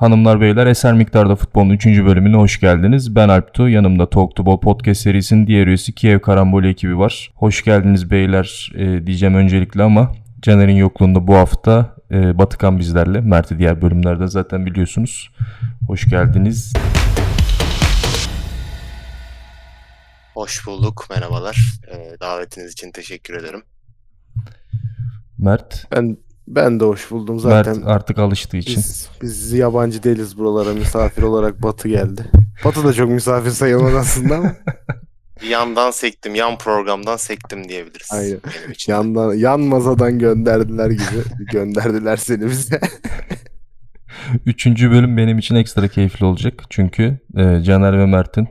Hanımlar beyler Eser Miktarda Futbol'un 3. bölümüne hoş geldiniz. Ben Alptu. Yanımda Talk to Ball podcast serisinin diğer üyesi Kiev Karambol ekibi var. Hoş geldiniz beyler e, diyeceğim öncelikle ama Caner'in yokluğunda bu hafta e, Batıkan bizlerle. Mert'i diğer bölümlerde zaten biliyorsunuz. Hoş geldiniz. Hoş bulduk, merhabalar. Ee, davetiniz için teşekkür ederim. Mert. Ben ben de hoş buldum zaten. Mert artık alıştığı için. Biz, biz yabancı değiliz buralara. Misafir olarak Batı geldi. Batı da çok misafir sayılmaz aslında ama. Yandan sektim, yan programdan sektim diyebiliriz. Aynen. Yandan, yan masadan gönderdiler gibi. gönderdiler seni bize. Üçüncü bölüm benim için ekstra keyifli olacak. Çünkü e, Caner ve Mert'in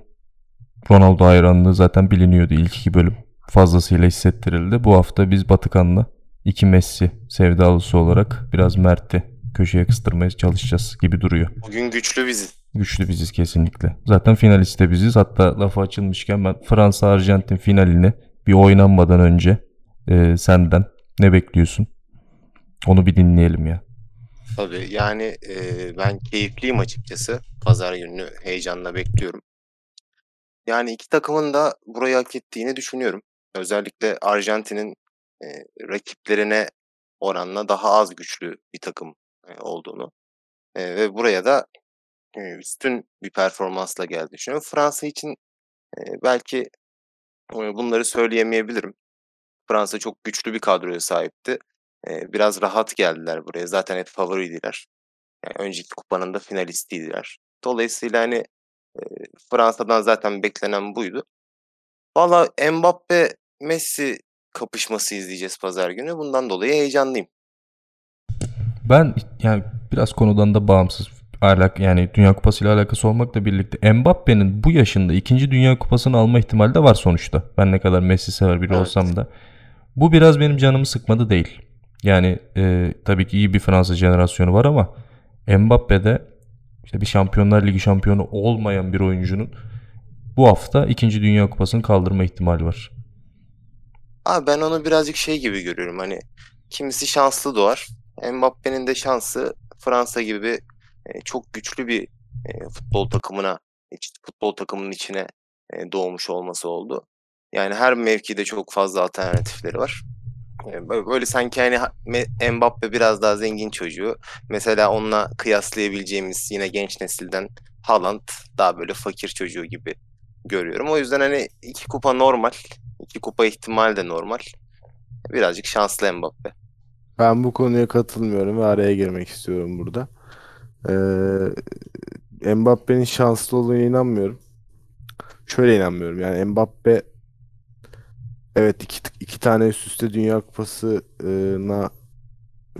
Ronaldo hayranlığı zaten biliniyordu ilk iki bölüm. Fazlasıyla hissettirildi. Bu hafta biz Batıkan'la iki Messi sevdalısı olarak biraz Mert'i köşeye kıstırmaya çalışacağız gibi duruyor. Bugün güçlü biziz. Güçlü biziz kesinlikle. Zaten finalist de biziz. Hatta lafı açılmışken ben Fransa-Arjantin finalini bir oynanmadan önce e, senden ne bekliyorsun? Onu bir dinleyelim ya. Tabii yani e, ben keyifliyim açıkçası. Pazar gününü heyecanla bekliyorum. Yani iki takımın da burayı hak ettiğini düşünüyorum. Özellikle Arjantin'in e, rakiplerine oranla daha az güçlü bir takım e, olduğunu e, ve buraya da e, üstün bir performansla geldi düşünüyorum. Fransa için e, belki e, bunları söyleyemeyebilirim. Fransa çok güçlü bir kadroya sahipti. E, biraz rahat geldiler buraya. Zaten hep favoriydiler. Yani önceki kupanın da finalistiydiler. Dolayısıyla hani e, Fransa'dan zaten beklenen buydu. Valla Mbappe Messi kapışması izleyeceğiz pazar günü. Bundan dolayı heyecanlıyım. Ben yani biraz konudan da bağımsız alak yani Dünya Kupası ile alakası olmakla birlikte Mbappe'nin bu yaşında ikinci Dünya Kupası'nı alma ihtimali de var sonuçta. Ben ne kadar Messi sever biri evet. olsam da. Bu biraz benim canımı sıkmadı değil. Yani e, tabii ki iyi bir Fransa jenerasyonu var ama Mbappe'de işte bir Şampiyonlar Ligi şampiyonu olmayan bir oyuncunun bu hafta ikinci Dünya Kupası'nı kaldırma ihtimali var. Abi ben onu birazcık şey gibi görüyorum. Hani kimisi şanslı doğar. Mbappe'nin de şansı Fransa gibi e, çok güçlü bir e, futbol takımına, futbol takımının içine e, doğmuş olması oldu. Yani her mevkide çok fazla alternatifleri var. E, böyle sanki hani Mbappe biraz daha zengin çocuğu. Mesela onunla kıyaslayabileceğimiz yine genç nesilden Haaland daha böyle fakir çocuğu gibi görüyorum. O yüzden hani iki kupa normal. iki kupa ihtimal de normal. Birazcık şanslı Mbappe. Ben bu konuya katılmıyorum ve araya girmek istiyorum burada. Ee, Mbappe'nin şanslı olduğuna inanmıyorum. Şöyle inanmıyorum. Yani Mbappe evet iki, iki tane üst üste Dünya Kupası'na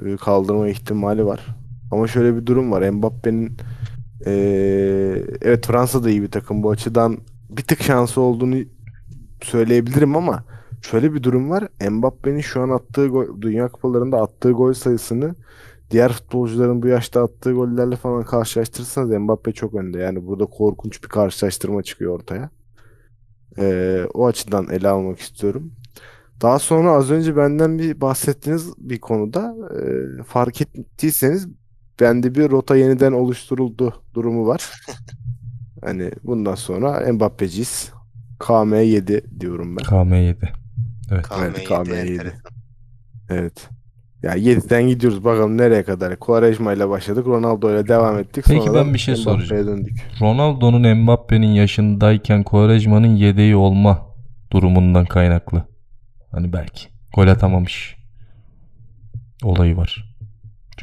e, kaldırma ihtimali var. Ama şöyle bir durum var. Mbappe'nin e, evet Fransa da iyi bir takım. Bu açıdan bir tık şansı olduğunu söyleyebilirim ama şöyle bir durum var. Mbappe'nin şu an attığı gol, Dünya Kupalarında attığı gol sayısını diğer futbolcuların bu yaşta attığı gollerle falan karşılaştırırsanız Mbappe çok önde. Yani burada korkunç bir karşılaştırma çıkıyor ortaya. Ee, o açıdan ele almak istiyorum. Daha sonra az önce benden bir bahsettiğiniz bir konuda e, fark ettiyseniz bende bir rota yeniden oluşturuldu durumu var. hani bundan sonra Mbappe'ciyiz. KM7 diyorum ben. KM7. Evet. KM7, evet, KM7. Evet. Ya 7'den gidiyoruz bakalım nereye kadar. Quaresma ile başladık. Ronaldo ile devam ettik. Peki Sonra ben bir şey soracağım. Döndük. Ronaldo'nun Mbappe'nin yaşındayken Quaresma'nın yedeği olma durumundan kaynaklı. Hani belki. Gol atamamış. Olayı var.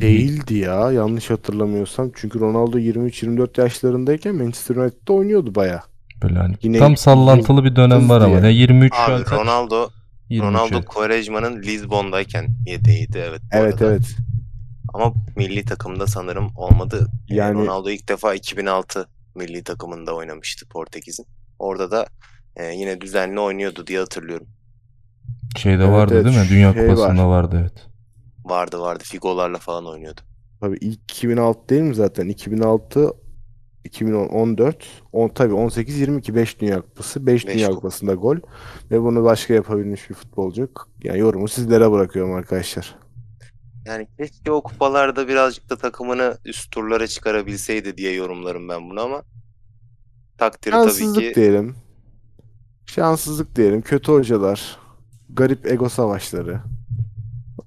Değildi ya yanlış hatırlamıyorsam. Çünkü Ronaldo 23-24 yaşlarındayken Manchester United'da oynuyordu baya. Böyle hani Yine tam sallantılı bir dönem var ama. Ya 23 Abi, Ronaldo 23 Ronaldo Quaresma'nın Lisbon'dayken yedeğiydi evet. Evet arada. evet. Ama milli takımda sanırım olmadı. Yani Ronaldo ilk defa 2006 milli takımında oynamıştı Portekiz'in. Orada da e, yine düzenli oynuyordu diye hatırlıyorum. Şeyde evet, vardı evet, değil mi? Dünya şey Kupası'nda var. vardı evet. Vardı vardı. Figolarla falan oynuyordu. Tabii ilk 2006 değil mi zaten? 2006 2014 10 tabii 18 22 5 Dünya Kupası, 5 Dünya Kupası'nda gol ve bunu başka yapabilmiş bir futbolcu. Yani yorumu sizlere bırakıyorum arkadaşlar. Yani keşke o kupalarda birazcık da takımını üst turlara çıkarabilseydi diye yorumlarım ben bunu ama takdiri tabii ki diyelim. Şanssızlık diyelim. Kötü hocalar. Garip ego savaşları.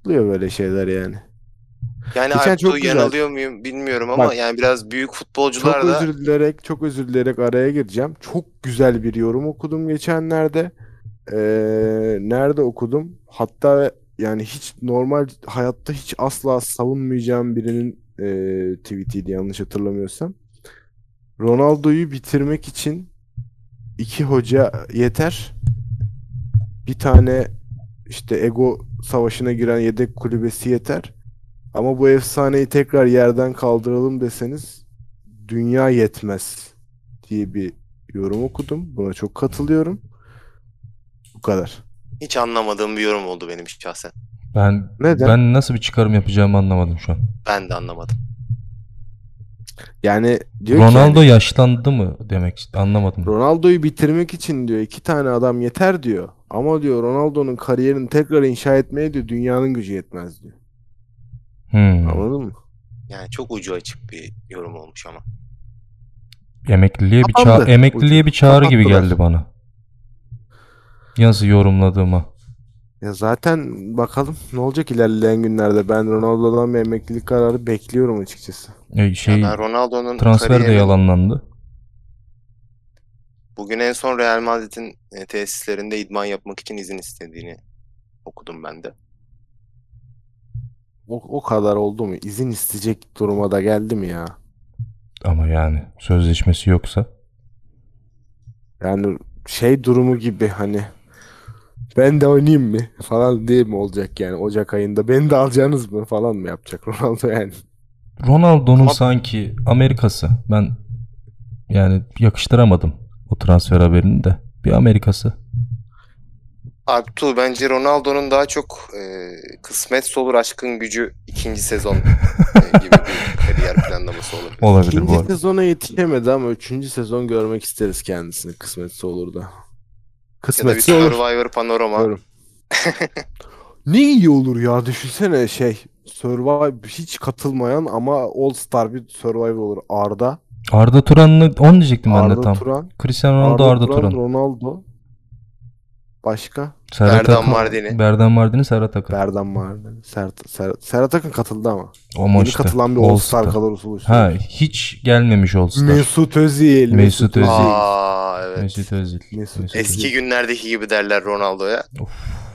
Oluyor böyle şeyler yani. yani Geçen çok güzel. yanılıyor muyum bilmiyorum ama Bak. yani biraz büyük Çok futbolcular da özür dileyerek, çok özür dileyerek araya gireceğim. Çok güzel bir yorum okudum geçenlerde. Ee, nerede okudum? Hatta yani hiç normal hayatta hiç asla savunmayacağım birinin e, tweetiydi yanlış hatırlamıyorsam. Ronaldo'yu bitirmek için iki hoca yeter. Bir tane işte ego savaşına giren yedek kulübesi yeter. Ama bu efsaneyi tekrar yerden kaldıralım deseniz dünya yetmez diye bir yorum okudum. Buna çok katılıyorum. Bu kadar. hiç anlamadığım bir yorum oldu benim şahsen. Ben Neden? ben nasıl bir çıkarım yapacağımı anlamadım şu an. Ben de anlamadım. Yani diyor ki Ronaldo yani, yaşlandı mı demek anlamadım. Ronaldo'yu bitirmek için diyor iki tane adam yeter diyor. Ama diyor Ronaldo'nun kariyerini tekrar inşa etmeye diyor dünyanın gücü yetmez diyor. Hmm. Anladın mı? Yani çok ucu açık bir yorum olmuş ama. Emekliliğe bir ça- emekliliğe bir çağrı gibi Kapattılar. geldi bana. Nasıl yorumladığıma. Ya zaten bakalım ne olacak ilerleyen günlerde. Ben Ronaldo'dan bir emeklilik kararı bekliyorum açıkçası. E, şey Ya ben Ronaldo'nun transfer de yalanlandı. Bugün en son Real Madrid'in e, tesislerinde idman yapmak için izin istediğini okudum ben de. O, o kadar oldu mu? İzin isteyecek duruma da geldi mi ya? Ama yani sözleşmesi yoksa. Yani şey durumu gibi hani ben de oynayayım mı falan diye mi olacak yani Ocak ayında beni de alacaksınız mı falan mı yapacak Ronaldo yani. Ronaldo'nun Ama- sanki Amerikası. Ben yani yakıştıramadım o transfer haberini de. Bir Amerikası. Alptu bence Ronaldo'nun daha çok e, kısmet olur aşkın gücü ikinci sezon e, gibi bir kariyer planlaması olabilir. Olabilir bu İkinci arada. sezona yetişemedi ama üçüncü sezon görmek isteriz kendisini kısmetse olur da. Ya da bir Kısmetse olur. Survivor panorama. Ne iyi olur ya düşünsene şey Survivor hiç katılmayan ama All Star bir Survivor olur. Arda, Arda Turan'la onu diyecektim ben de Arda tam. Turan, Cristiano Ronaldo Arda, Turan. Ronaldo. Başka? Serhat Berdan Akın- Mardini. Berdan Mardini, Serhat Akın. Berdan vardı. Serhat, Serhat, Serhat Akın katıldı ama. Ama Yeni işte, katılan bir All All kadrosu oluştu. Ha hiç gelmemiş All Star. Mesut Özil. Mesut Özil. Aa evet. Mesut Özil. Mesut Özil. Eski günlerdeki gibi derler Ronaldo'ya.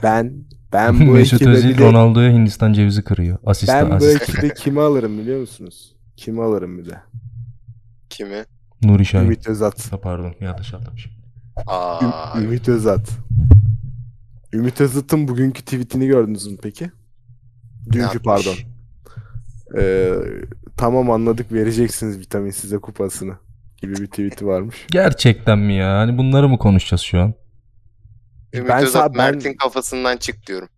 Ben ben bu Mesut ekibe Özil bir de, Ronaldo'ya Hindistan cevizi kırıyor. Asist ben bu ekibe kimi alırım biliyor musunuz? Kimi alırım bir de? Kimi? Nuri Şahin. Ümit Özat. Ha, Pardon yanlış anlamışım. Aa, Üm- Ümit Özat. Ümit Özat'ın bugünkü tweetini gördünüz mü peki? Dünkü pardon. Ee, tamam anladık vereceksiniz vitamin size kupasını gibi bir tweet'i varmış. Gerçekten mi ya? Hani bunları mı konuşacağız şu an? Ümit Ben Özat ben- Mert'in kafasından çık diyorum.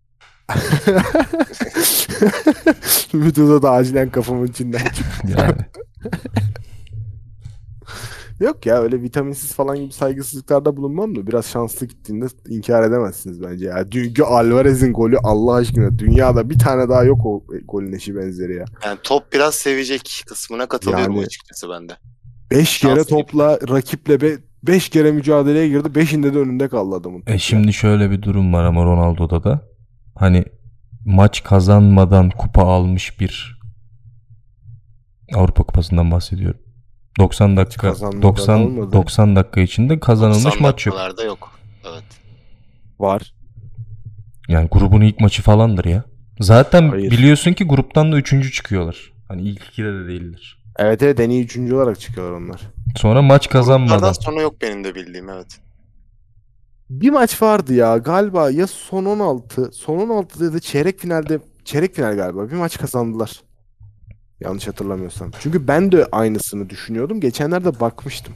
Ümit Özat acilen kafamın içinden çık. Yani. Yok ya öyle vitaminsiz falan gibi saygısızlıklarda bulunmam da biraz şanslı gittiğinde inkar edemezsiniz bence ya. Dünkü Alvarez'in golü Allah aşkına dünyada bir tane daha yok o golün eşi benzeri ya. Yani top biraz sevecek kısmına katılıyorum Yani- açıkçası ben de. 5 kere Şanslı topla rakiple 5 kere mücadeleye girdi. 5'inde de önünde kaldı adamın. E şimdi şöyle bir durum var ama Ronaldo'da da. Hani maç kazanmadan kupa almış bir Avrupa Kupası'ndan bahsediyorum. 90 dakika kazanmadan 90 olmadı. 90 dakika içinde kazanılmış 90 maç yok. dakikalarda yok. Evet. Var. Yani grubun ilk maçı falandır ya. Zaten Hayır. biliyorsun ki gruptan da üçüncü çıkıyorlar. Hani ilk ikide de değiller. Evet evet en iyi üçüncü olarak çıkıyorlar onlar. Sonra maç kazanmadan. Gruplardan sonra yok benim de bildiğim evet. Bir maç vardı ya galiba ya son 16 son 16'da ya da çeyrek finalde çeyrek final galiba bir maç kazandılar. Yanlış hatırlamıyorsam. Çünkü ben de aynısını düşünüyordum. Geçenlerde bakmıştım.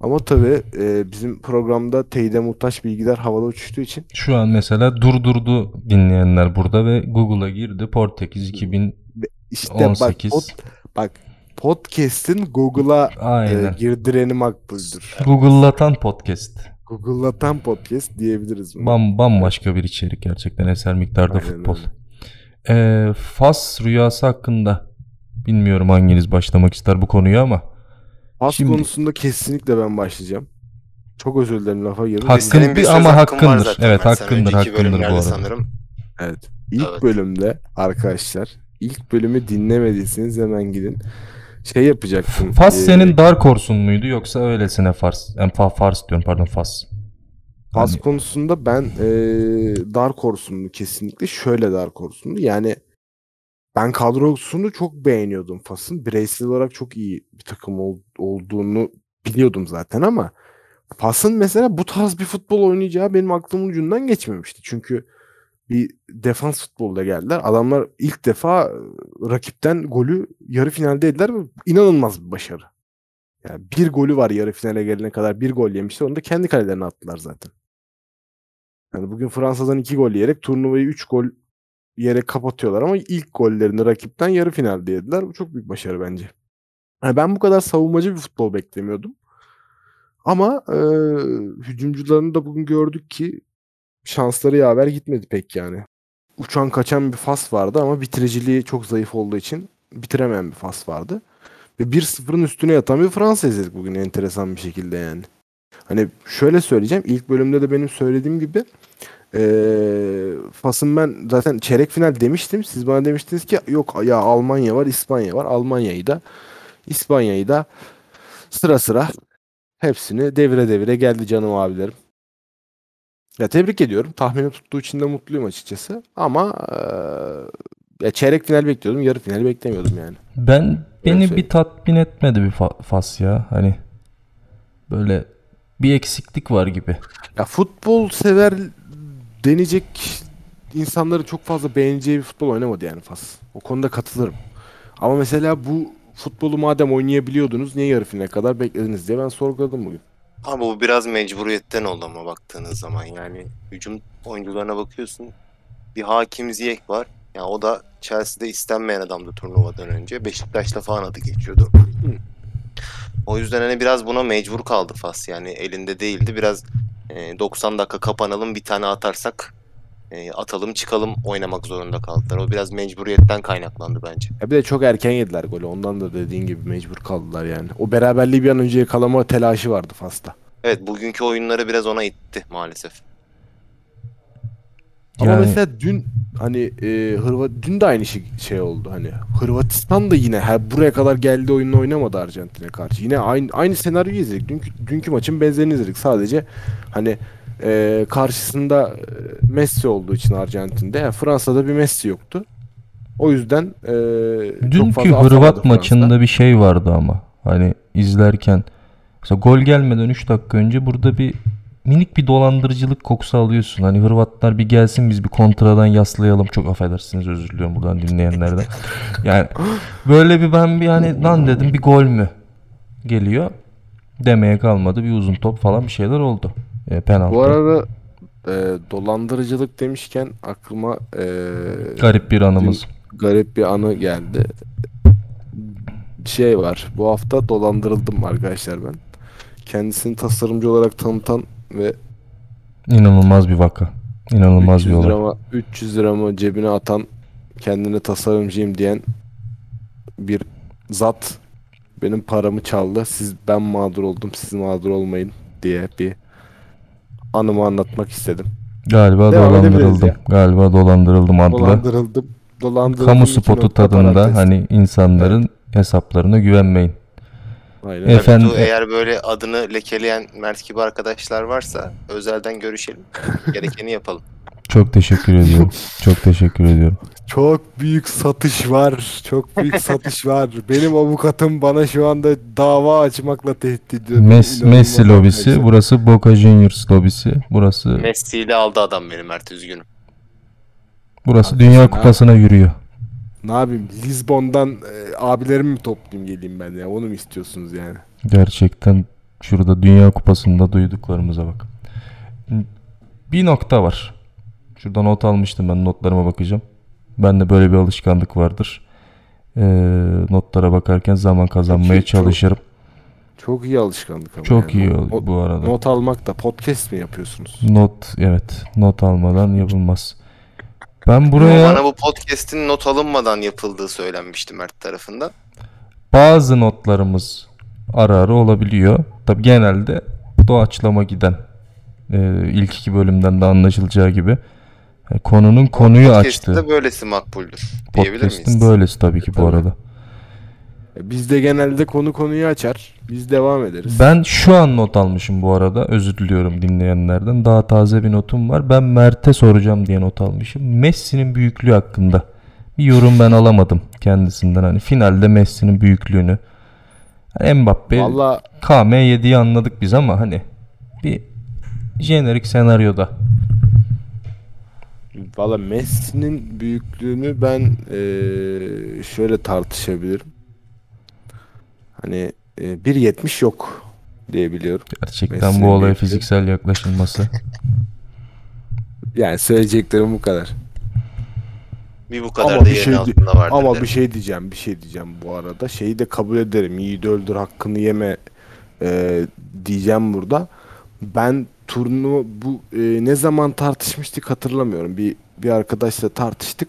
Ama tabii e, bizim programda teyide muhtaç bilgiler havada uçuştuğu için Şu an mesela durdurdu dinleyenler burada ve Google'a girdi. Portekiz 2018. işte bak pod- bak podcast'in Google'a e, girdireni makbuldür. Google'latan podcast. Google'latan podcast diyebiliriz. Bam, bambaşka bir içerik gerçekten eser miktarda Aynen futbol. öyle. Ee, Fas rüyası hakkında bilmiyorum hanginiz başlamak ister bu konuya ama Pas Şimdi- konusunda kesinlikle ben başlayacağım. Çok özür dilerim lafa girdim. Hakkın- bir ama hakkındır. zaten. Evet, Ben hakkındır, hakkındır bu arada. sanırım. Evet. İlk Evet. bölümde arkadaşlar ilk bölümü dinlemediyseniz hemen gidin. Şey yapacaktım. Fas e, senin Dark Horse'un muydu yoksa öylesine Fars? Yani fa- Fars diyorum pardon Fas. Fas Hani- konusunda ben e, Dark Horse'umdu kesinlikle. Şöyle Dark Horse'umdu. Yani ben kadrosunu çok beğeniyordum Fas'ın. Bireysel olarak çok iyi bir takım ol- olduğunu biliyordum zaten ama Fas'ın mesela bu tarz bir futbol oynayacağı benim aklımın ucundan geçmemişti. Çünkü bir defans futbolda geldiler. Adamlar ilk defa rakipten golü yarı finalde yediler ve inanılmaz bir başarı. Yani bir golü var yarı finale gelene kadar bir gol yemişler. Onu da kendi kalelerine attılar zaten. Yani bugün Fransa'dan iki gol yiyerek turnuvayı 3 gol yiyerek kapatıyorlar ama ilk gollerini rakipten yarı finalde yediler. Bu çok büyük başarı bence. Yani ben bu kadar savunmacı bir futbol beklemiyordum. Ama e, hücumcularını da bugün gördük ki şansları yaver gitmedi pek yani. Uçan kaçan bir fas vardı ama bitiriciliği çok zayıf olduğu için bitiremeyen bir fas vardı. Ve 1-0'ın üstüne yatan bir Fransa izledik bugün enteresan bir şekilde yani. Hani şöyle söyleyeceğim. ilk bölümde de benim söylediğim gibi eee Fas'ın ben zaten çeyrek final demiştim. Siz bana demiştiniz ki yok ya Almanya var, İspanya var. Almanya'yı da İspanya'yı da sıra sıra hepsini devire devire geldi canım abilerim. Ya tebrik ediyorum. Tahmini tuttuğu için de mutluyum açıkçası. Ama eee, ya çeyrek final bekliyordum. Yarı final beklemiyordum yani. Ben beni söyleyeyim. bir tatmin etmedi bir fa- Fas ya. Hani böyle bir eksiklik var gibi. Ya futbol sever denecek insanları çok fazla beğeneceği bir futbol oynamadı yani Fas. O konuda katılırım. Ama mesela bu futbolu madem oynayabiliyordunuz niye yarı finale kadar beklediniz diye ben sorguladım bugün. Ama bu biraz mecburiyetten oldu ama baktığınız zaman yani hücum oyuncularına bakıyorsun. Bir Hakim Ziyech var. Yani o da Chelsea'de istenmeyen adamdı turnuvadan önce. Beşiktaş'ta falan adı geçiyordu. O yüzden hani biraz buna mecbur kaldı Fas. Yani elinde değildi. Biraz e, 90 dakika kapanalım bir tane atarsak e, atalım çıkalım oynamak zorunda kaldılar. O biraz mecburiyetten kaynaklandı bence. Ya bir de çok erken yediler golü. Ondan da dediğin gibi mecbur kaldılar yani. O beraberliği bir an önce yakalama telaşı vardı Fas'ta. Evet bugünkü oyunları biraz ona itti maalesef. Ama Yani- mesela dün hani e, Hırvat dün de aynı şey, şey oldu hani Hırvatistan da yine her buraya kadar geldi oyununu oynamadı Arjantin'e karşı. Yine aynı aynı senaryoyu izledik. Dünkü dünkü maçın benzerini izledik. Sadece hani e, karşısında e, Messi olduğu için Arjantin'de. Yani Fransa'da bir Messi yoktu. O yüzden e, Dünkü Hırvat Fransa. maçında bir şey vardı ama. Hani izlerken mesela gol gelmeden 3 dakika önce burada bir minik bir dolandırıcılık kokusu alıyorsun. Hani Hırvatlar bir gelsin biz bir kontradan yaslayalım. Çok affedersiniz özür diliyorum buradan dinleyenlerden. Yani böyle bir ben bir hani lan dedim bir gol mü geliyor. Demeye kalmadı. Bir uzun top falan bir şeyler oldu. E, penaltı. Bu arada e, dolandırıcılık demişken aklıma e, Garip bir anımız. garip bir anı geldi. Şey var. Bu hafta dolandırıldım arkadaşlar ben. Kendisini tasarımcı olarak tanıtan ve İnanılmaz bir vaka. İnanılmaz bir 300 olay. liramı 300 liramı cebine atan kendine tasarımcıyım diyen bir zat benim paramı çaldı. Siz ben mağdur oldum, siz mağdur olmayın diye bir anımı anlatmak istedim. Galiba Devam dolandırıldım. Galiba dolandırıldım adlı. Dolandırıldım. Dolandırıldım. Kamu spotu tadında hani insanların hesaplarına güvenmeyin. Aynen. Efendim- Efendim, eğer böyle adını lekeleyen Mert gibi arkadaşlar varsa özelden görüşelim. Gerekeni yapalım. Çok teşekkür ediyorum. Çok teşekkür ediyorum. Çok büyük satış var. Çok büyük satış var. Benim avukatım bana şu anda dava açmakla tehdit ediyor. Mes İnanılmaz Messi lobisi, arkadaşlar. burası Boca Juniors lobisi, burası Messi ile aldı adam beni Mert üzgünüm. burası Dünya Kupası'na yürüyor. Ne yapayım? Lizbon'dan e, abilerimi mi toplayayım geleyim ben ya? Onu mu istiyorsunuz yani? Gerçekten şurada Dünya Kupası'nda duyduklarımıza bak. Bir nokta var. Şurada not almıştım ben notlarıma bakacağım. Bende böyle bir alışkanlık vardır. Ee, notlara bakarken zaman kazanmaya Çok- çok- çalışırım. Çok iyi alışkanlık ama Çok yani. iyi oldu bu arada. Not almak da podcast mi yapıyorsunuz? Not evet not almadan yapılmaz. Ben buraya Bana bu podcast'in not alınmadan yapıldığı söylenmişti Mert tarafından. bazı notlarımız ara ara olabiliyor. Tabi genelde doğaçlama giden e, ilk iki bölümden de anlaşılacağı gibi e, konunun konuyu Podcast'te açtığı. böylesi makbuldür diyebilir Podcast'in miyiz? böylesi tabii ki bu Tabii. arada. Biz de genelde konu konuyu açar. Biz devam ederiz. Ben şu an not almışım bu arada. Özür diliyorum dinleyenlerden. Daha taze bir notum var. Ben Mert'e soracağım diye not almışım. Messi'nin büyüklüğü hakkında bir yorum ben alamadım kendisinden. Hani finalde Messi'nin büyüklüğünü. Hani Mbappe Valla KM7'yi anladık biz ama hani bir jenerik senaryoda. Valla Messi'nin büyüklüğünü ben eee, şöyle tartışabilirim. Hani e, 1.70 yok diyebiliyorum. Gerçekten Messi'nin bu olaya fiziksel yaklaşılması. Yani söyleyeceklerim bu kadar. Bir bu kadar Ama da bir şey altında vardır. Ama derim. bir şey diyeceğim, bir şey diyeceğim bu arada. Şeyi de kabul ederim. Yiğidi öldür, hakkını yeme e, diyeceğim burada. Ben turnuva bu e, ne zaman tartışmıştık hatırlamıyorum. Bir bir arkadaşla tartıştık.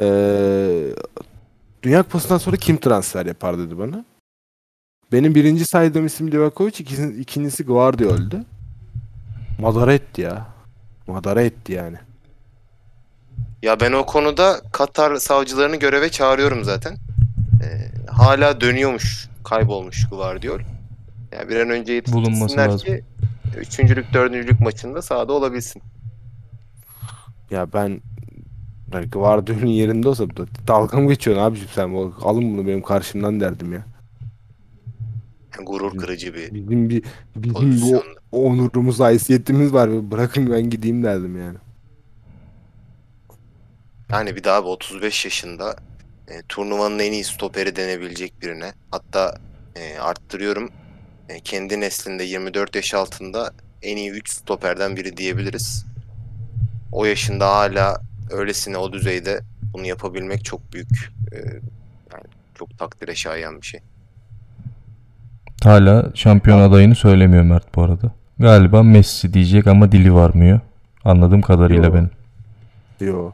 E, Dünya Kupası'ndan sonra kim transfer yapar dedi bana. Benim birinci saydığım isim Livakovic, ikincisi, ikincisi Guardiol'du. Madara etti ya. Madara etti yani. Ya ben o konuda Katar savcılarını göreve çağırıyorum zaten. Ee, hala dönüyormuş, kaybolmuş Guardiol. Yani bir an önce lazım. ki üçüncülük, dördüncülük maçında sahada olabilsin. Ya ben yani Guardiola'nın yerinde olsa dalga mı geçiyorsun abiciğim sen? Alın bunu benim karşımdan derdim ya. Gurur kırıcı bir Bizim bir bizim bu pozisyonda. onurumuz, haysiyetimiz var. Bırakın ben gideyim derdim yani. Yani bir daha abi 35 yaşında e, turnuvanın en iyi stoperi denebilecek birine. Hatta e, arttırıyorum. E, kendi neslinde 24 yaş altında en iyi 3 stoperden biri diyebiliriz. O yaşında hala öylesine o düzeyde bunu yapabilmek çok büyük e, yani çok takdire şayan bir şey. Hala şampiyon adayını söylemiyor Mert bu arada. Galiba Messi diyecek ama dili varmıyor. Anladığım kadarıyla Yo. benim. Yo.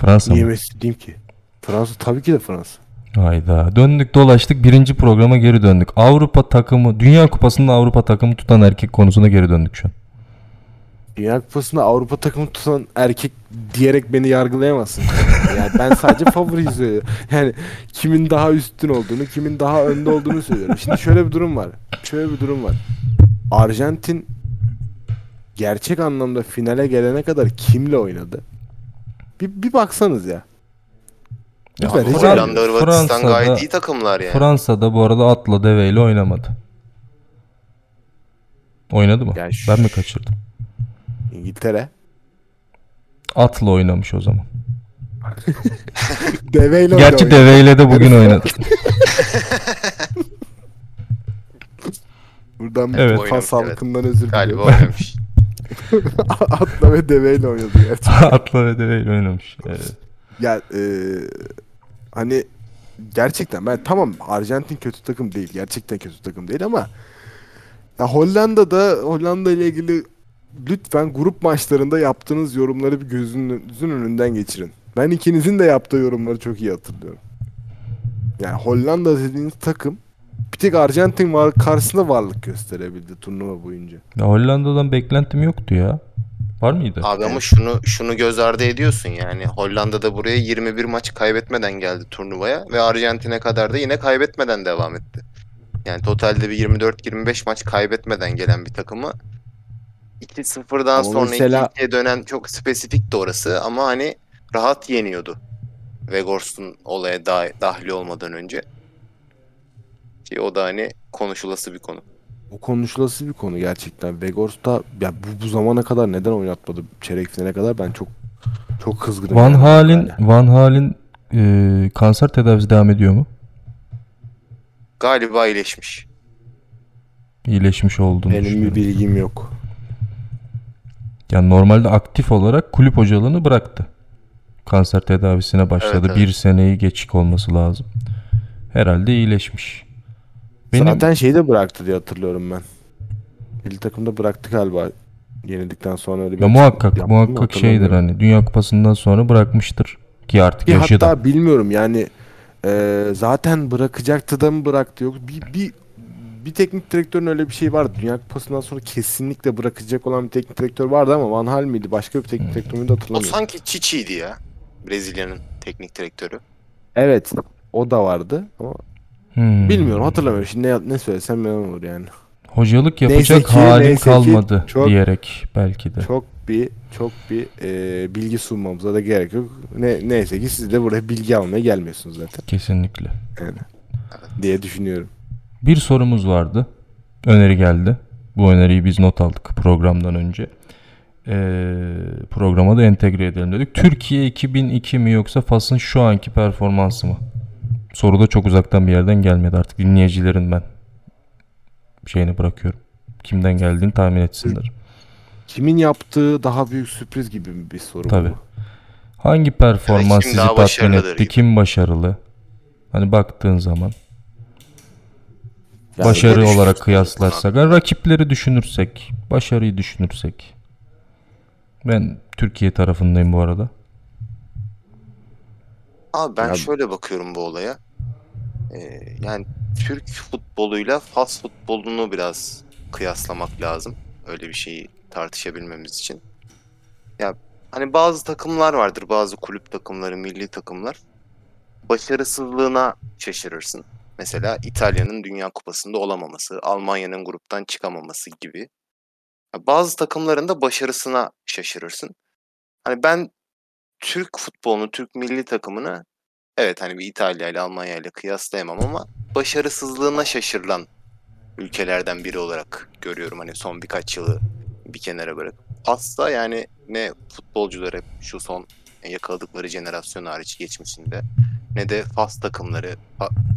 Fransa Niye mı? Messi diyeyim ki? Fransa tabii ki de Fransa. Hayda. Döndük dolaştık. Birinci programa geri döndük. Avrupa takımı, Dünya Kupası'nda Avrupa takımı tutan erkek konusuna geri döndük şu an. Dünya Kupası'nda Avrupa takımı tutan erkek diyerek beni yargılayamazsın. yani ben sadece favori söylüyorum. Yani kimin daha üstün olduğunu, kimin daha önde olduğunu söylüyorum. Şimdi şöyle bir durum var. Şöyle bir durum var. Arjantin gerçek anlamda finale gelene kadar kimle oynadı? Bir, bir baksanız ya. Lütfen Ya, ediyorum. Hollanda, Hırvatistan Fransa'da- gayet iyi takımlar yani. Fransa'da bu arada atla deveyle oynamadı. Oynadı mı? Ya şu- Ben mi kaçırdım? İngiltere. Atla oynamış o zaman. Deveyle Gerçi oynadı. deveyle de bugün oynadı. Buradan bir Evet. Fas Oynamış, evet. halkından özür Galiba diliyorum. oynamış. Atla ve deveyle oynadı gerçekten. atla ve deveyle oynamış. Evet. Ya e, hani gerçekten ben tamam Arjantin kötü takım değil. Gerçekten kötü takım değil ama ya Hollanda'da Hollanda ile ilgili lütfen grup maçlarında yaptığınız yorumları bir gözünüzün önünden geçirin. Ben ikinizin de yaptığı yorumları çok iyi hatırlıyorum. Yani Hollanda dediğiniz takım bir tek Arjantin var karşısında varlık gösterebildi turnuva boyunca. Ya Hollanda'dan beklentim yoktu ya. Var mıydı? Abi ama şunu şunu göz ardı ediyorsun yani Hollanda'da buraya 21 maç kaybetmeden geldi turnuvaya ve Arjantin'e kadar da yine kaybetmeden devam etti. Yani totalde bir 24-25 maç kaybetmeden gelen bir takımı 2-0'dan Ama sonra mesela- 2-2'ye dönen çok spesifik de orası ama hani rahat yeniyordu. Vegors'un olaya dah- dahil olmadan önce. Ki o da hani konuşulası bir konu. O konuşulası bir konu gerçekten. Vegors'ta ya bu, bu zamana kadar neden oynatmadı çeyrek finale kadar ben çok çok kızgınım. Van yani. Hal'in Yani. Van Hal'in e, kanser tedavisi devam ediyor mu? Galiba iyileşmiş. İyileşmiş olduğunu Benim bir bilgim yok. Yani normalde aktif olarak kulüp hocalığını bıraktı. Kanser tedavisine başladı. Evet, evet. Bir seneyi geçik olması lazım. Herhalde iyileşmiş. Benim Zaten şeyi de bıraktı diye hatırlıyorum ben. Milli takımda bıraktı galiba. Yenildikten sonra öyle bir Ya muhakkak muhakkak şeydir hani Dünya Kupası'ndan sonra bırakmıştır ki artık Ki yaşı da. hatta bilmiyorum yani e, zaten bırakacaktı da mı bıraktı yok bir, bir bir teknik direktörün öyle bir şey vardı. Dünya Kupası'ndan sonra kesinlikle bırakacak olan bir teknik direktör vardı ama Van Hal miydi? Başka bir teknik direktör müydü O hatırlamıyorum. sanki Çiçi'ydi ya. Brezilya'nın teknik direktörü. Evet o da vardı ama Hmm. bilmiyorum hatırlamıyorum. Şimdi ne, ne söylesem yalan olur yani. Hocalık Neyse yapacak ki- halim neyse ki kalmadı çok- diyerek belki de. Çok bir çok bir e, bilgi sunmamıza da gerek yok. Ne, neyse ki siz de buraya bilgi almaya gelmiyorsunuz zaten Kesinlikle. diye düşünüyorum. Bir sorumuz vardı. Öneri geldi. Bu öneriyi biz not aldık programdan önce. Ee, programa da entegre edelim dedik. Türkiye 2002 mi yoksa Fas'ın şu anki performansı mı? Soru da çok uzaktan bir yerden gelmedi artık. Dinleyicilerin ben şeyini bırakıyorum. Kimden geldiğini tahmin etsinler. Kimin yaptığı daha büyük sürpriz gibi bir soru Tabii. bu. Hangi performans sizi tatmin etti? gibi. Kim başarılı? Hani baktığın zaman Yani başarı olarak kıyaslarsak, rakipleri düşünürsek, başarıyı düşünürsek. Ben Türkiye tarafındayım bu arada. Abi ben Ya- şöyle bakıyorum bu olaya. Ee, yani Türk futboluyla Fas futbolunu biraz kıyaslamak lazım. Öyle bir şeyi tartışabilmemiz için. Ya hani bazı takımlar vardır, bazı kulüp takımları, milli takımlar. Başarısızlığına şaşırırsın. Mesela İtalya'nın Dünya Kupası'nda olamaması, Almanya'nın gruptan çıkamaması gibi. Bazı takımların da başarısına şaşırırsın. Hani ben Türk futbolunu, Türk milli takımını evet hani bir İtalya ile Almanya ile kıyaslayamam ama başarısızlığına şaşırılan ülkelerden biri olarak görüyorum hani son birkaç yılı bir kenara bırak. Asla yani ne futbolcuları şu son yakaladıkları jenerasyon hariç geçmişinde ne de Fas takımları.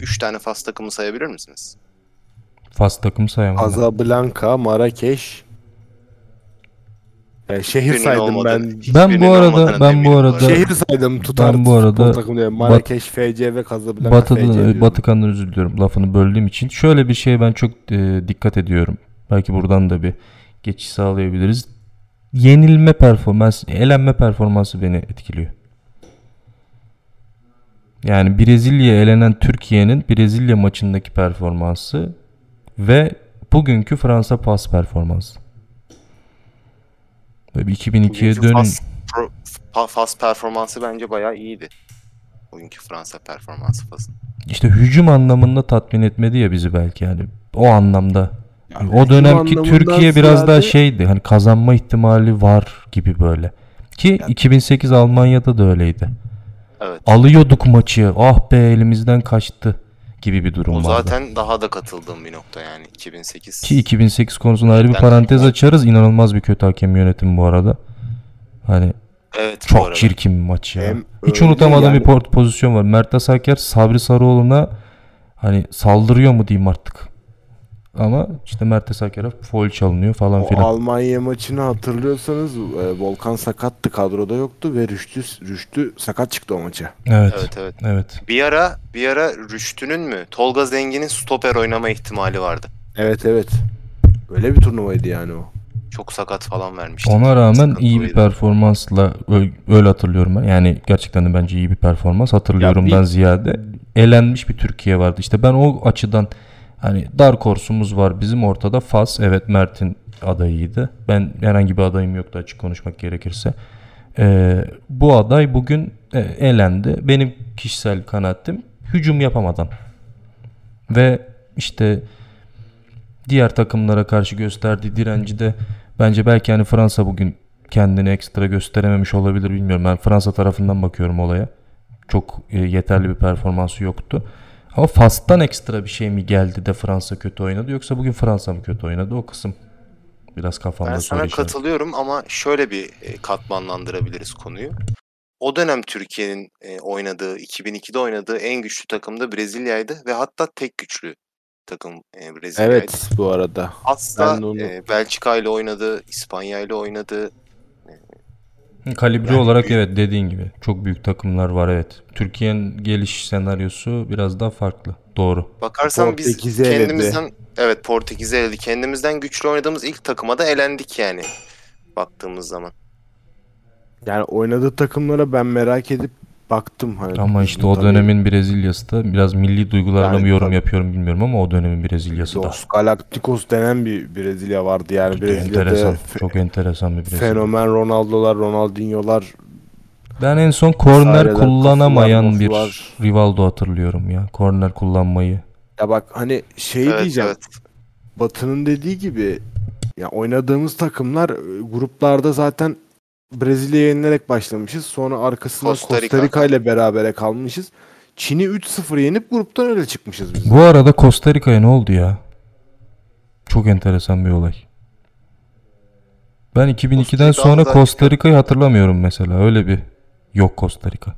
3 tane Fas takımı sayabilir misiniz? Fas takımı sayamam. Casablanca, Marrakeş. Yani şehir Hiçbirinin saydım olmadı- ben. Ben bu arada- ben bu arada- Şehir saydım tutar Ben bu arada takımı diyorum. Marrakeş, FC ve Casablanca Batı, FC diyorum. Batıkan'dan özür diliyorum lafını böldüğüm için. Şöyle bir şeye ben çok e, dikkat ediyorum. Belki buradan da bir geçiş sağlayabiliriz. Yenilme performans, elenme performansı beni etkiliyor. Yani Brezilya elenen Türkiye'nin Brezilya maçındaki performansı ve bugünkü Fransa pas performansı. Böyle bir 2002'ye Bugünkü dönün. Fas, pro- fa- Fas performansı bence bayağı iyiydi. Bugünkü Fransa performansı Fas'ın. İşte hücum anlamında tatmin etmedi ya bizi belki yani. O anlamda. Yani o dönemki Türkiye biraz daha ziyade- şeydi. Hani kazanma ihtimali var gibi böyle. Ki 2008 Almanya'da da öyleydi. Evet. Alıyorduk maçı. Ah be elimizden kaçtı gibi bir durum O vardı. zaten daha da katıldığım bir nokta yani 2008. Ki 2008 konusunda ayrı bir Ben- parantez açarız. İnanılmaz bir kötü hakem yönetimi bu arada. Hani evet çok çirkin bir maç ya. Hem Hiç unutamadığım yani- bir pozisyon var. Mert Asaker Sabri Sarıoğlu'na hani saldırıyor mu diyeyim artık. Ama işte Mert Asaker'e foul çalınıyor falan O filan. Almanya maçını hatırlıyorsanız e, Volkan sakattı kadroda yoktu ve Rüştü, Rüştü sakat çıktı o maça. Evet. Evet evet. Evet. Bir ara bir ara Rüştü'nün mü Tolga Zengin'in stoper oynama ihtimali vardı. Evet evet. Böyle bir turnuvaydı yani o. Çok sakat falan vermişti. Ona rağmen Sıkıntılıydı. iyi bir performansla öyle hatırlıyorum ben. Yani gerçekten de bence iyi bir performans hatırlıyorumdan bir- ziyade elenmiş bir Türkiye vardı. İşte ben o açıdan hani Dark Horse'umuz var bizim ortada. Fas evet Mert'in adayıydı. Ben herhangi bir adayım yoktu açık konuşmak gerekirse. Ee, bu aday bugün e, elendi. Benim kişisel kanaatim hücum yapamadan. Ve işte diğer takımlara karşı gösterdiği direnci de bence belki hani Fransa bugün kendini ekstra gösterememiş olabilir bilmiyorum. Ben Fransa tarafından bakıyorum olaya. Çok e, yeterli bir performansı yoktu. Ama Fas'tan ekstra bir şey mi geldi de Fransa kötü oynadı yoksa bugün Fransa mı kötü oynadı o kısım biraz kafamda Ben soru sana işareti. katılıyorum ama şöyle bir e, katmanlandırabiliriz konuyu. O dönem Türkiye'nin e, oynadığı, 2002'de oynadığı en güçlü takım da Brezilya'ydı ve hatta tek güçlü takım e, Brezilya'ydı. Evet bu arada. Asla Ben onu- e, Belçika ile oynadı, İspanya ile oynadı. Kalibre Yani olarak büyük- evet dediğin gibi çok büyük takımlar var evet. Türkiye'nin geliş senaryosu biraz daha farklı. Doğru. Bakarsan biz Portekiz'i eledi. kendimizden evet Portekiz'e eledi. Kendimizden güçlü oynadığımız ilk takıma da elendik yani. baktığımız zaman. Yani oynadığı takımlara ben merak edip baktım. Hani Ama işte o Tabii dönemin Brezilya'sı da biraz milli duygularla Yani mı yorum tabii. yapıyorum bilmiyorum ama o dönemin Brezilya'sı da. Los Galacticos denen bir Brezilya vardı yani Brezilya'da Enteresan. fe- Çok enteresan bir Brezilya. fenomen Ronaldo'lar, Ronaldinho'lar Ben en son korner kullanamayan bir mofular. Rivaldo hatırlıyorum ya. Korner kullanmayı. ya bak hani şey Evet, diyeceğim. evet. Batı'nın dediği gibi ya oynadığımız takımlar e, gruplarda zaten Brezilya'ya yenilerek başlamışız. Sonra arkasından Costa Costa Rica. Rica ile berabere kalmışız. Çin'i 3-0 yenip gruptan öyle çıkmışız biz. Bu arada Costa Rica'ya ne oldu ya? Çok enteresan bir olay. Ben 2002'den Costa Rica sonra aldı Costa Rica'yı hatırlamıyorum mesela. Öyle bir yok Costa Rica.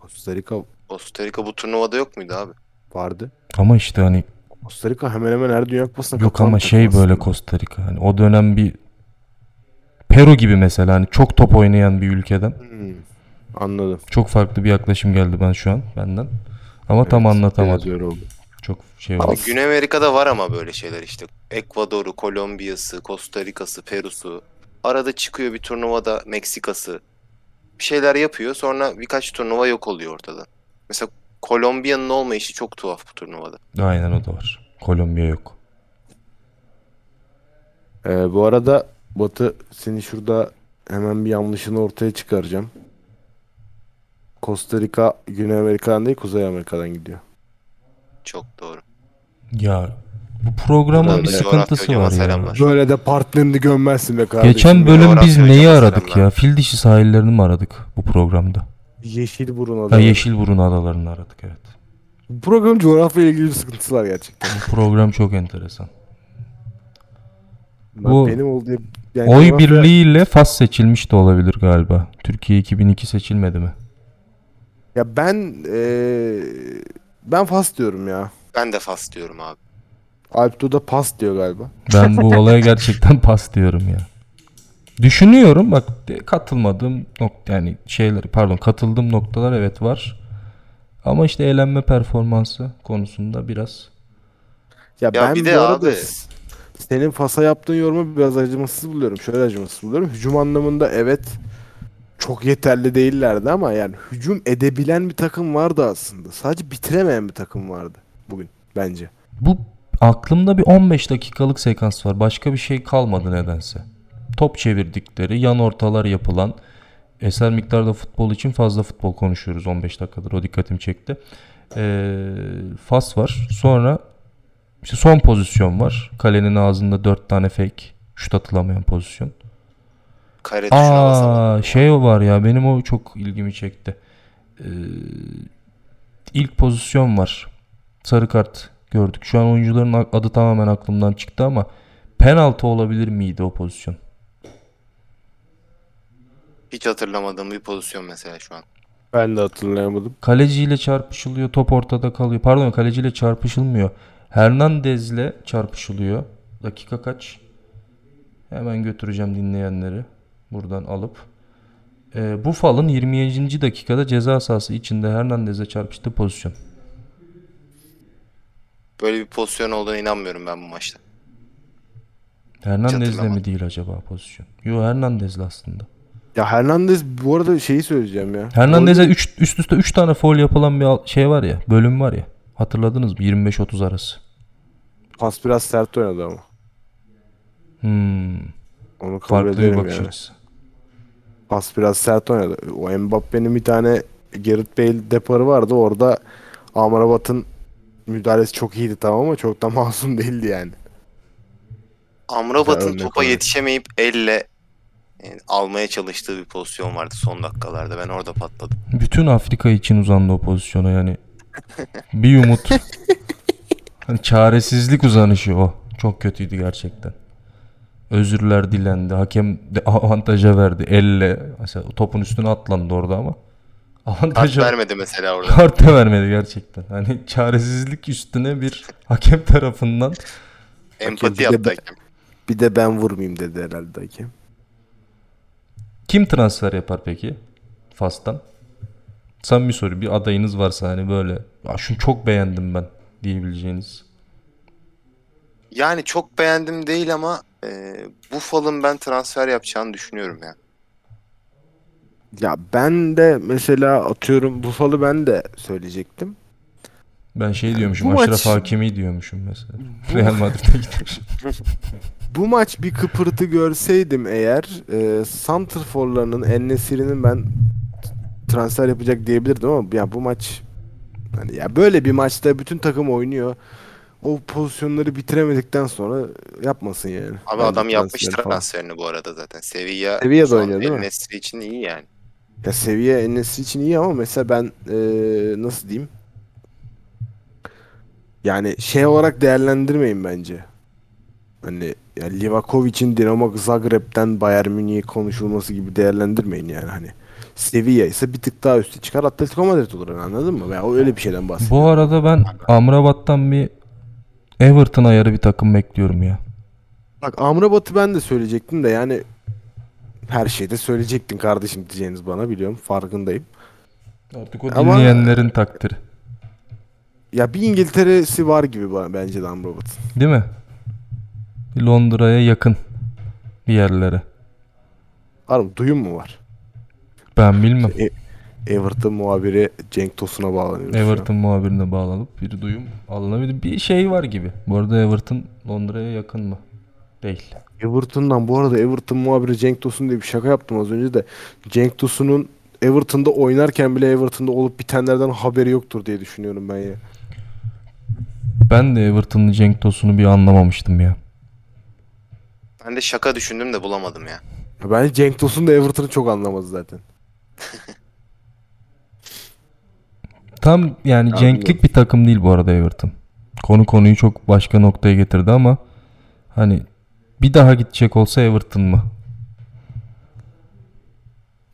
Costa Rica Costa Rica bu turnuvada yok muydu abi? vardı. Ama işte hani Costa Rica hemen hemen her Dünya Kupası'na yok katılan ama şey takım böyle aslında. Costa Rica. Hani o dönem bir Peru gibi mesela hani çok top oynayan bir ülkeden. Hmm, anladım. Çok farklı bir yaklaşım geldi ben şu an benden. Ama tam Evet, anlatamadım. biraz öyle oldu. Çok şey oldu. Ama Güney Amerika'da var ama böyle şeyler işte. Ekvador'u, Kolombiya'sı, Costa Rica'sı, Peru'su. Arada çıkıyor bir turnuvada Meksika'sı. Bir şeyler yapıyor sonra birkaç turnuva yok oluyor ortada. Mesela Kolombiya'nın olmayışı çok tuhaf bu turnuvada. Aynen o da var. Kolombiya yok. Ee, bu arada Batı seni şurada hemen bir yanlışını ortaya çıkaracağım. Costa Rica Güney Amerika'dan değil Kuzey Amerika'dan gidiyor. Çok doğru. Ya bu programın bir sıkıntısı var ya. Böyle de partnerini gömmezsin be kardeşim. Geçen bölüm biz neyi aradık selamlar. ya? Fil dişi sahillerini mi aradık bu programda? Yeşilburun Ha, adamı. Yeşilburun adalarını aradık evet. Bu programın coğrafya ile ilgili bir sıkıntısı var gerçekten. Bu program çok enteresan. Bu benim olduğu yani Oy birliğiyle Fas seçilmiş de olabilir galiba. Türkiye 2002 seçilmedi mi? Ya ben eee, ben Fas diyorum ya. Ben de Fas diyorum abi. Alptu da pas diyor galiba. Ben bu olaya gerçekten pas diyorum ya. Düşünüyorum bak katılmadığım nokta yani şeyleri pardon katıldığım noktalar evet var. Ama işte eğlenme performansı konusunda biraz Ya, Ya ben bir bu de arada abi- senin Fas'a yaptığın yorumu biraz acımasız buluyorum. Şöyle acımasız buluyorum. Hücum anlamında evet çok yeterli değillerdi ama yani hücum edebilen bir takım vardı aslında. Sadece bitiremeyen bir takım vardı bugün bence. Bu aklımda bir 15 dakikalık sekans var. Başka bir şey kalmadı nedense. Top çevirdikleri, yan ortalar yapılan eser miktarda futbol için fazla futbol konuşuyoruz 15 dakikadır. O dikkatimi çekti. Ee, Fas var. Sonra işte son pozisyon var. Kalenin ağzında 4 tane fake. Şut atılamayan pozisyon. Kare Aa şey o var ya benim o çok ilgimi çekti. Ee, ilk pozisyon var. Sarı kart gördük. Şu an oyuncuların adı tamamen aklımdan çıktı ama penaltı olabilir miydi o pozisyon? Hiç hatırlamadığım bir pozisyon mesela şu an. Ben de hatırlayamadım. Kaleciyle çarpışılıyor. Top ortada kalıyor. Pardon kaleciyle çarpışılmıyor. Hernandez'le çarpışılıyor. Dakika kaç? Hemen götüreceğim dinleyenleri. Buradan alıp. Ee, Buffal'ın 27. dakikada ceza sahası içinde Hernandez'e çarpıştığı pozisyon. Böyle bir pozisyon olduğuna inanmıyorum ben bu maçta. Hernandez'le mi değil acaba pozisyon? Yo Hernandez'le aslında. Ya Hernandez bu arada şeyi söyleyeceğim ya. Hernandez'e üst üste 3 tane foul yapılan bir şey var ya. Bölüm var ya. Hatırladınız mı? 25-30 arası. pas biraz sert oynadı ama. Hmm, Onu kabul farklı bir bakış yani. açısı. Pas biraz sert oynadı. O Mbappe'nin bir tane Gareth Bale deparı vardı. Orada Amrabat'ın müdahalesi çok iyiydi tamam ama çok da masum değildi yani. Amrabat'ın topa olarak. yetişemeyip elle yani almaya çalıştığı bir pozisyon vardı son dakikalarda. Ben orada patladım. Bütün Afrika için uzandı o pozisyona yani. Bir umut. hani çaresizlik uzanışı o. Çok kötüydü gerçekten. Özürler dilendi. Hakem de avantaja verdi. Elle. Mesela topun üstüne atlandı orada ama. Kart Avantaja vermedi mesela orada. Kart da vermedi gerçekten. Hani çaresizlik üstüne bir hakem tarafından Empati yaptı hakem. Bir de ben vurmayayım dedi herhalde hakem. kim transfer yapar peki? Fas'tan. Samimi soru. Bir adayınız varsa hani böyle ya şunu çok beğendim ben diyebileceğiniz. Yani çok beğendim değil ama e, Buffal'ın ben transfer yapacağını düşünüyorum ya. Ya ben de mesela atıyorum Buffalo ben de söyleyecektim. Ben şey diyormuşum. bu Aşraf maç- Hakimi diyormuşum mesela. Real Madrid'e gider. Bu maç bir kıpırtı görseydim eğer e, Santrfor'larının Ennesiri'nin ben transfer yapacak diyebilirdim ama ya bu maç hani ya böyle bir maçta bütün takım oynuyor. O pozisyonları bitiremedikten sonra yapmasın yani. Abi Bence adam yapmış transferini bu arada zaten. Sevilla Sevilla'da şu an oynuyor, değil mi? El Nesri için iyi yani. Ya seviye Enes'i için iyi ama mesela ben e, nasıl diyeyim? Yani şey olarak değerlendirmeyin bence. Hani ya Livakovic'in Dinamo Zagreb'den Bayern Münih'e konuşulması gibi değerlendirmeyin yani hani. Sevilla ise bir tık daha üstte çıkar Atletico Madrid olur anladın mı? Ya o öyle bir şeyden bahsediyorum. Bu arada ben Amrabat'tan bir Everton ayarı bir takım bekliyorum ya. Bak Amrabat'ı ben de söyleyecektim de yani her şeyde söyleyecektin kardeşim diyeceğiniz bana biliyorum farkındayım. Artık o Ama- dinleyenlerin takdiri. Ya bir İngiltere'si var gibi bana bence de Amrabat'ın. Değil mi? Londra'ya yakın bir yerlere. Harbi duyum mu var? Ben bilmem. Everton muhabiri Cenk Tosun'a bağlanıyoruz. Everton muhabirine bağlanıp bir duyum alınabilir. Bir şey var gibi. Bu arada Everton Londra'ya yakın mı? Değil. Everton'dan bu arada Everton muhabiri Cenk Tosun diye bir şaka yaptım az önce de. Cenk Tosun'un Everton'da oynarken bile Everton'da olup bitenlerden haberi yoktur diye düşünüyorum ben ya. Ben de Everton'lı Cenk Tosun'u bir anlamamıştım ya. Ben de şaka düşündüm de bulamadım ya. Ya Bence Cenk Tosun da Everton'ı çok anlamadı zaten. Tam yani Ya Cenk'lik bir takım değil bu arada Everton. Konu konuyu çok başka noktaya getirdi ama hani bir daha gidecek olsa Everton mı?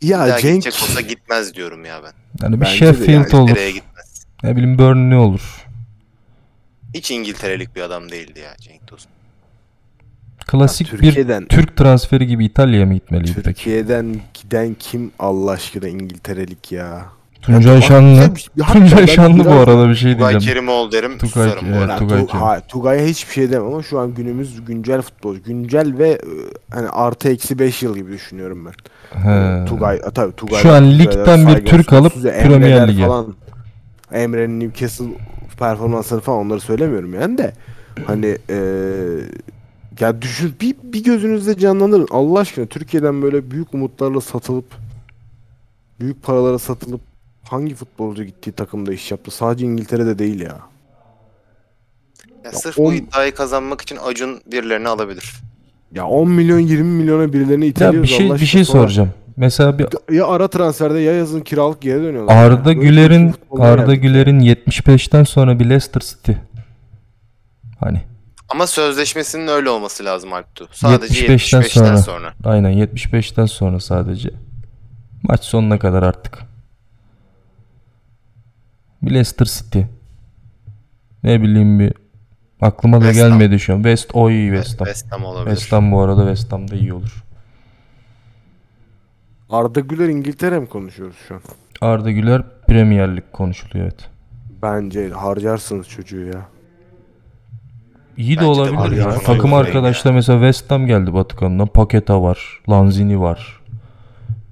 Bir Ya daha Cenk gidecek olsa gitmez diyorum ya ben. Yani bir Bence Sheffield yani olur. Nereye gitmez. Ne bileyim Burnley olur. Hiç İngilterelik bir adam değildi ya Cenk Tosun. Klasik bir Türkiye'den Türk transferi gibi İtalya'ya mı gitmeliydi peki? Türkiye'den giden kim Allah aşkına İngilterelik ya? Tuncay Ya, Şanlı. Tuncay Şanlı bu arada bir şey Tugay diyeceğim. Kerimoğlu derim Tugay- evet. arada. Ya, Tugay Tu- ha, Tugay'a hiçbir şey demem ama şu an günümüz güncel futbolcu. Güncel ve e, hani artı eksi 5 yıl gibi düşünüyorum ben. He. Tugay, a, tabii Tugay. Şu an ligden bir Türk alıp. Premier Lig'e. Falan, Emre'nin Newcastle performansları falan onları söylemiyorum yani de. Hani e, ya düşün bir, bir gözünüzde canlandırın. Allah aşkına Türkiye'den böyle büyük umutlarla satılıp büyük paralara satılıp hangi futbolcu gittiği takımda iş yaptı? Sadece İngiltere'de değil ya. Ya sırf on- bu iddiayı kazanmak için Acun birilerini alabilir. Ya 10 milyon 20 milyona birilerini Ya iteliyoruz bir şey Allah bir şey Sonra soracağım. Mesela bir Ya ara transferde ya yazın kiralık geri dönüyorlar. Arda Ya. Böyle Güler'in Arda. Güler'in 75'ten sonra bir Leicester City. Hani Ama sözleşmesinin öyle olması lazım Alptu. Sadece 75'ten 75'ten, sonra. sonra. aynen 75'ten sonra sadece. Maç sonuna kadar artık. Bir Leicester City. Ne bileyim bir aklıma da West Ham. gelmedi şu an. West oy West Ham. West Ham olabilir. West Ham bu arada West Ham'da iyi olur. Arda Güler İngiltere mi konuşuyoruz şu an? Arda Güler Premier Lig konuşuluyor evet. Bence harcarsınız çocuğu ya. İyi de Bence de olabilir var ya. ya. Takım Olur arkadaşlar mesela West Ham geldi Batıkan'dan. Paketa var. Lanzini var.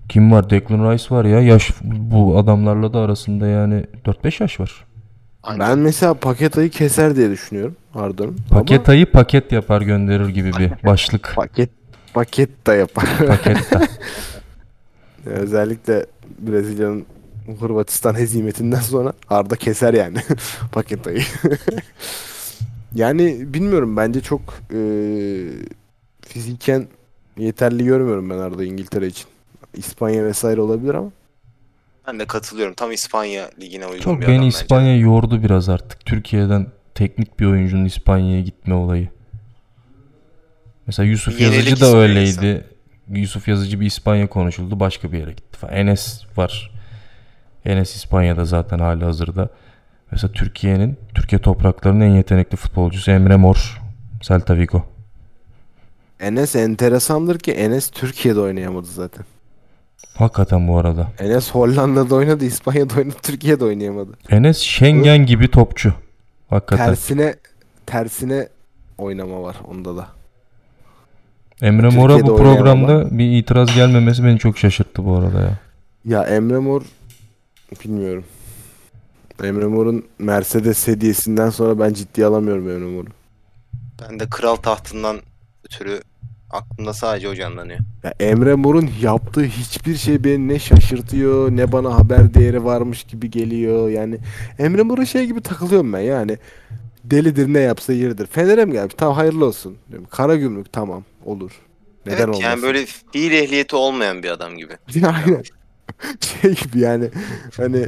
Kim var? Declan Rice var ya. Yaş bu adamlarla da arasında yani 4-5 yaş var. Ben mesela Paketa'yı keser diye düşünüyorum Arda'nın. Paketayı paket yapar gönderir gibi bir başlık. Ama paket paket da yapar. Paketta. Özellikle Brezilya'nın Hırvatistan hezimetinden sonra Arda keser yani Paketa'yı. Yani bilmiyorum bence çok e, fiziken yeterli görmüyorum ben Arda İngiltere için. İspanya vesaire olabilir ama. Ben de katılıyorum. Tam İspanya ligine uygun Çok bir adam beni bence. İspanya yordu biraz artık. Türkiye'den teknik bir oyuncunun İspanya'ya gitme olayı. Mesela Yusuf Yenilik Yazıcı da öyleydi. Yusuf Yazıcı bir İspanya konuşuldu. Başka bir yere gitti falan. Enes var. Enes İspanya'da zaten hali hazırda. Mesela Türkiye'nin, Türkiye topraklarının en yetenekli futbolcusu Emre Mor. Celta Vigo. Enes enteresandır ki Enes Türkiye'de oynayamadı zaten. Hakikaten bu arada. Enes Hollanda'da oynadı, İspanya'da oynadı, Türkiye'de oynayamadı. Enes Schengen gibi topçu. Hakikaten. Tersine tersine oynama var onda da. Emre Türkiye'de Mor'a bu programda bir itiraz gelmemesi beni çok şaşırttı bu arada ya. Ya Emre Mor bilmiyorum. Emre Mor'un Mercedes hediyesinden sonra ben ciddiye alamıyorum Emre Mor'u. Ben de kral tahtından ötürü aklımda sadece o canlanıyor. Ya Emre Mor'un yaptığı hiçbir şey beni ne şaşırtıyor ne bana haber değeri varmış gibi geliyor. Yani Emre Mor'a şey gibi takılıyorum ben yani. Delidir ne yapsa yeridir. Fener'e mi gelmiş? Tamam hayırlı olsun. Diyorum, Karagümrük tamam olur. Neden evet olmasın? yani böyle fiil ehliyeti olmayan bir adam gibi. Aynen. Şey gibi yani hani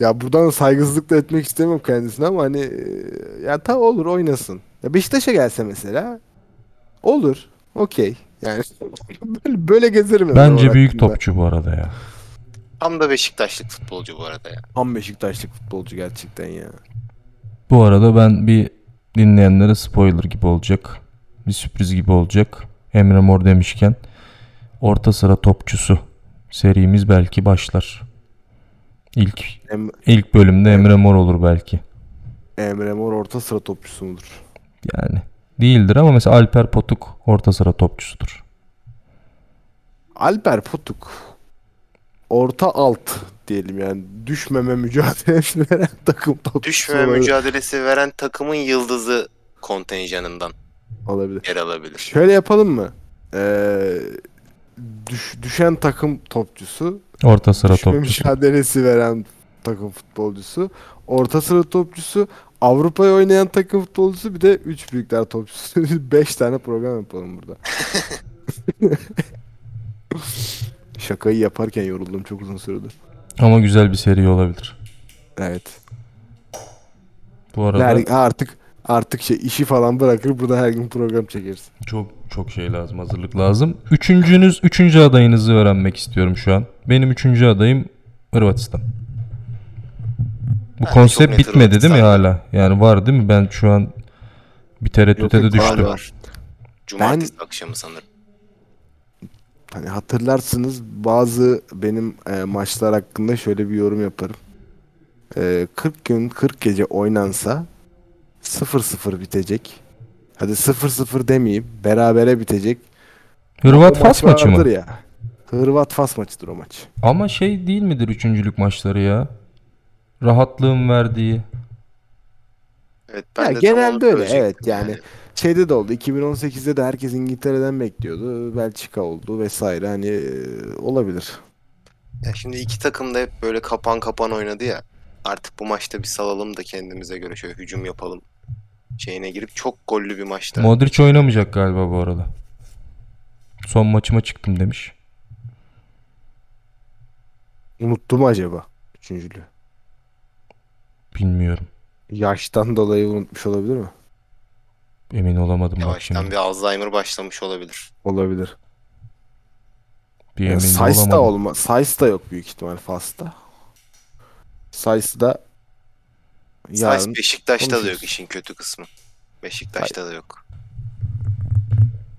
ya buradan saygısızlık da etmek istemem kendisine ama hani e, ya ta olur oynasın. Ya Beşiktaş'a gelse mesela olur. Okey. Yani böyle, böyle gezerim. Bence büyük hakkında. topçu bu arada ya. Tam da Beşiktaşlık futbolcu bu arada ya. Tam Beşiktaşlık futbolcu gerçekten ya. Bu arada ben bir dinleyenlere spoiler gibi olacak. Bir sürpriz gibi olacak. Emre Mor demişken orta sıra topçusu serimiz belki başlar. İlk Em- ilk bölümde Emre Mor olur belki. Emre Mor orta sıra topçusu mudur? Yani değildir ama mesela Alper Potuk orta sıra topçusudur. Alper Potuk orta alt diyelim yani düşmeme mücadelesi veren takım topçusu Düşmeme olabilir. mücadelesi veren takımın yıldızı kontenjanından olabilir. yer alabilir. Şöyle yapalım mı? Ee, düş- düşen takım topçusu, Orta sıra düşme topçusu. mücadelesi veren takım futbolcusu, orta sıra topçusu, Avrupa'ya oynayan takım futbolcusu bir de 3 büyükler topçusu. 5 tane program yapalım burada. Şakayı yaparken yoruldum çok uzun süredir. Ama güzel bir seri olabilir. Evet. Bu arada Her- artık artık şey işi falan bırakır burada her gün program çekeriz. çok çok şey lazım, hazırlık lazım. Üçüncünüz, üçüncü adayınızı öğrenmek istiyorum şu an. Benim üçüncü adayım Hırvatistan. Bu Ben de çok konsept net bitmedi değil mi Hırvatistan. hala? Yani var değil mi? Ben şu an bir tereddüte de yok, düştüm. var. Cumartesi akşamı sanırım. Hani hatırlarsınız bazı benim e, maçlar hakkında şöyle bir yorum yaparım. E, 40 gün 40 gece oynansa 0-0 bitecek. Hadi 0-0 demeyeyim. Berabere bitecek. Hırvat Fas maç maçı mı? vardır Ya. Hırvat Fas maçıdır o maç. Ama şey değil midir üçüncülük maçları ya? Rahatlığın verdiği. Evet, ben Ya de genelde öyle, evet, yani. Şeyde de oldu. 2018'de de herkes İngiltere'den bekliyordu. Belçika oldu vesaire. Hani e, olabilir. Ya şimdi iki takım da hep böyle kapan kapan oynadı ya. Artık bu maçta bir salalım da kendimize göre şöyle hücum yapalım. Şeyine girip çok gollü bir maçta. Modric oynamayacak galiba bu arada. Son maçıma çıktım demiş. Unuttu mu acaba? Üçüncülüğü. Bilmiyorum. Yaştan dolayı unutmuş olabilir mi? Emin olamadım bak Yavaştan şimdi. bir Alzheimer başlamış olabilir. Olabilir. Bir Yani emin Sayıs da olamadım. olma. Sayıs da yok büyük ihtimal Fas'ta. Sayıs da yarın Sayıs Beşiktaş'ta da yok konuşuruz. işin kötü kısmı. Beşiktaş'ta da yok.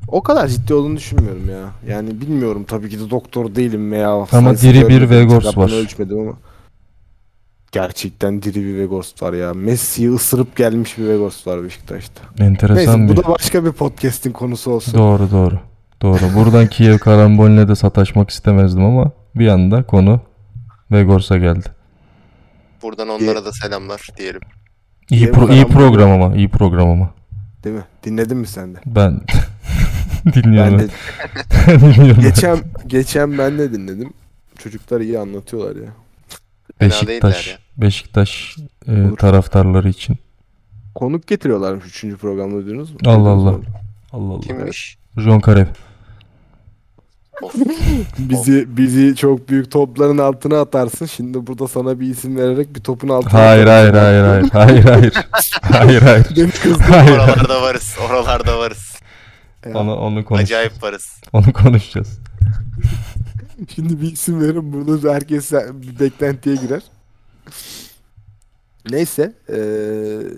O kadar ciddi olduğunu düşünmüyorum ya. Yani bilmiyorum tabii ki de doktor değilim veya Ama diri bir Vegors var. ölçmedim ama gerçekten diri bir Vegors var ya. Messi'yi ısırıp gelmiş bir Vegors var Beşiktaş'ta. Enteresan Neyse bir. bu da başka bir podcast'in konusu olsun. Doğru doğru. Doğru. Buradan Kiev karamboline de sataşmak istemezdim ama bir anda konu Vegors'a geldi. Buradan onlara da selamlar diyelim. İyi, pro- iyi program ama. iyi program ama. Değil mi? Dinledin mi sen de? Ben Ben dinliyorum. de dinliyorum. geçen geçen ben de dinledim. Çocuklar iyi anlatıyorlar ya. Beşiktaş. ya. Beşiktaş e, Olur. taraftarları için. Konuk getiriyorlarmış 3. programda duydunuz mu? Allah Allah. Allah Allah. Kimmiş? John Karev. Bizi bizi çok büyük topların altına atarsın. Şimdi burada sana bir isim vererek bir topun altına Hayır hayır hayır hayır. Hayır hayır. hayır hayır. Hayır. Oralarda varız. Oralarda varız. Ya, Onu onu konuş. Acayip varız. Onu konuşacağız. Şimdi bir isim verin burada herkes bir beklentiye girer. Neyse eee,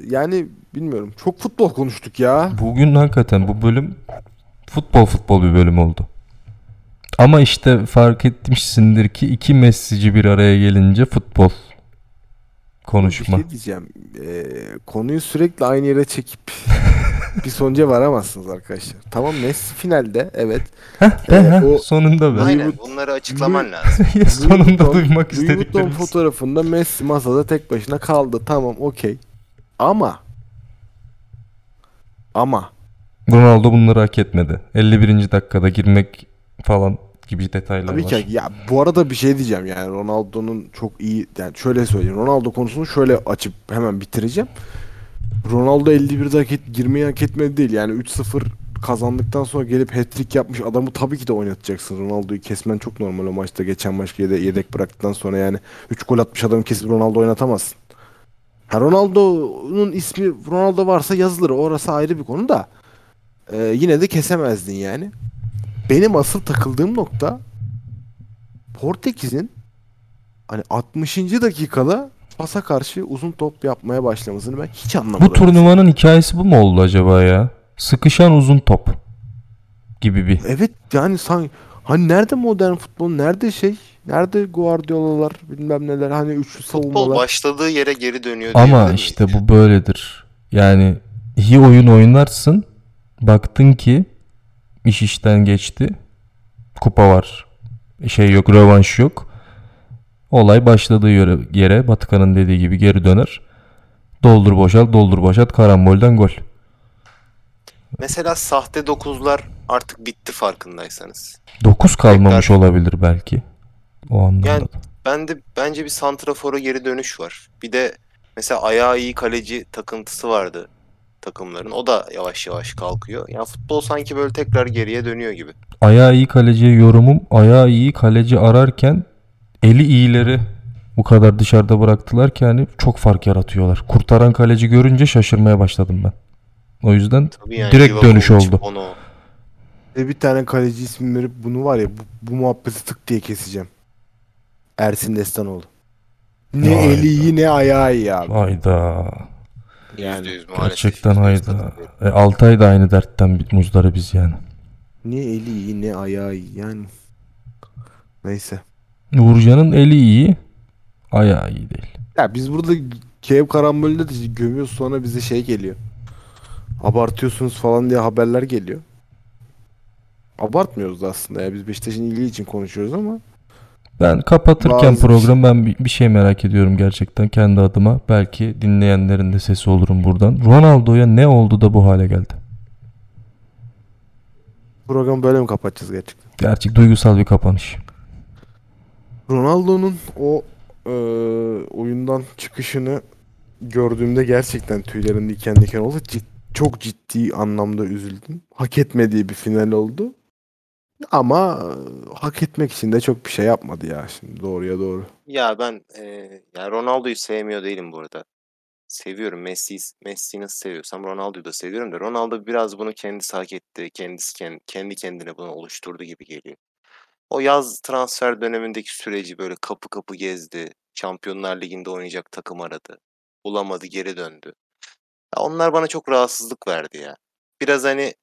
yani bilmiyorum. Çok futbol konuştuk ya. Bugün hakikaten bu bölüm futbol futbol bir bölüm oldu. Ama işte fark etmişsindir ki iki Messi'ci bir araya gelince futbol konuşma. Bir şey diyeceğim. Eee, konuyu sürekli aynı yere çekip bir sonuca varamazsınız arkadaşlar. Tamam Messi finalde evet. Heh, Ee, heh, o- sonunda be. Aynen bunları açıklaman lazım. sonunda duymak Louis Vuitton istediklerimiz. fotoğrafında Messi masada tek başına kaldı. Tamam okey. Ama ama Ronaldo bunları hak etmedi. 51. dakikada girmek falan gibi detaylar tabii var. ki ya bu arada bir şey diyeceğim yani Ronaldo'nun çok iyi yani şöyle söyleyeyim. Ronaldo konusunu şöyle açıp hemen bitireceğim. Ronaldo 51 dakika girmeyi hak etmedi değil. Yani 3-0 kazandıktan sonra gelip hat-trick yapmış adamı tabii ki de oynatacaksın. Ronaldo'yu kesmen çok normal o maçta. Geçen maç yede- yedek bıraktıktan sonra yani 3 gol atmış adamı kesip Ronaldo oynatamazsın. Ha Ronaldo'nun ismi Ronaldo varsa yazılır. Orası ayrı bir konu da. Ee, yine de kesemezdin yani. Benim asıl takıldığım nokta Portekiz'in hani 60. dakikada pasa karşı uzun top yapmaya başlamasını ben hiç anlamadım. Bu turnuvanın hikayesi bu mu oldu acaba ya? Sıkışan uzun top gibi bir. Evet yani sanki hani nerede modern futbol nerede şey nerede Guardiola'lar bilmem neler hani üçlü Futbol savunmalar. başladığı yere geri dönüyor Ama işte bu böyledir. Yani iyi oyun oynarsın. Baktın ki iş işten geçti. Kupa var. Şey yok, rövanş yok. Olay başladığı yere, yere Batıkan'ın dediği gibi geri döner. Doldur boşalt, doldur boşalt. Karambolden gol. Mesela sahte dokuzlar artık bitti farkındaysanız. 9 kalmamış Tekrar- olabilir belki. O anlamda. Yani-. Ben de bence bir santrafora geri dönüş var. Bir de mesela ayağı iyi kaleci takıntısı vardı takımların. O da yavaş yavaş kalkıyor. Yani futbol sanki böyle tekrar geriye dönüyor gibi. Ayağı iyi kaleciye yorumum. Ayağı iyi kaleci ararken eli iyileri bu kadar dışarıda bıraktılar ki hani çok fark yaratıyorlar. Kurtaran kaleci görünce şaşırmaya başladım ben. O yüzden Tabii yani Direkt dönüş oldu. Bono. Ve bir tane kaleci ismi verip bunu var ya bu, bu muhabbeti tık diye keseceğim. Ersin Destanoğlu. Ne Vay eli iyi ne ayağı iyi abi. hayda. Yani %100 maalesef. Gerçekten %100 hayda. E, Altay da aynı dertten bir muzdarı biz yani. ne eli iyi ne ayağı iyi yani. Neyse. Uğurcan'ın eli iyi. Ayağı iyi değil. Ya biz burada Kiev karambolünde de gömüyoruz sonra bize şey geliyor. Abartıyorsunuz falan diye haberler geliyor. Abartmıyoruz da aslında ya biz Beşiktaş'ın iyiliği için konuşuyoruz ama Ben kapatırken Bazı- program ben bir, bir şey merak ediyorum gerçekten kendi adıma. Belki dinleyenlerin de sesi olurum buradan. Ronaldo'ya ne oldu da bu hale geldi? programı böyle mi kapatacağız gerçekten? Gerçek duygusal bir kapanış. Ronaldo'nun o eee, oyundan çıkışını gördüğümde gerçekten tüylerim diken diken oldu. Cid- çok ciddi anlamda üzüldüm. Hak etmediği bir final oldu. Ama eee, hak etmek için de çok bir şey yapmadı ya şimdi doğruya doğru. Ya ben e, yani Ronaldo'yu sevmiyor değilim bu arada. Seviyorum Messi'yi Messi'yi nasıl seviyorsam Ronaldo'yu da seviyorum da Ronaldo biraz bunu kendisi hak etti. Kendisi kendi, kendi kendine bunu oluşturdu gibi geliyor. O yaz transfer dönemindeki süreci böyle kapı kapı gezdi. Şampiyonlar Ligi'nde oynayacak takım aradı. Bulamadı, geri döndü. Ya onlar bana çok rahatsızlık verdi ya. Biraz hani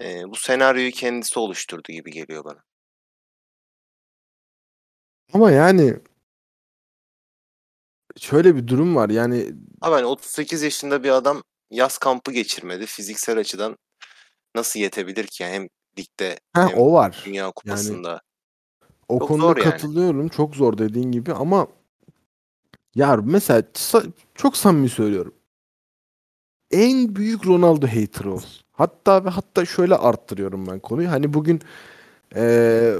e, bu senaryoyu kendisi oluşturdu gibi geliyor bana. Ama yani şöyle bir durum var yani Ama hani 38 yaşında bir adam yaz kampı geçirmedi. Fiziksel açıdan nasıl yetebilir ki? Yani hem ligde ha, hem o var. Dünya Kupası'nda. O Çok konuda zor yani. katılıyorum. Çok zor dediğin gibi ama ya mesela çok samimi söylüyorum. En büyük Ronaldo hater olsun. Hatta ve hatta şöyle arttırıyorum ben konuyu. Hani bugün eee,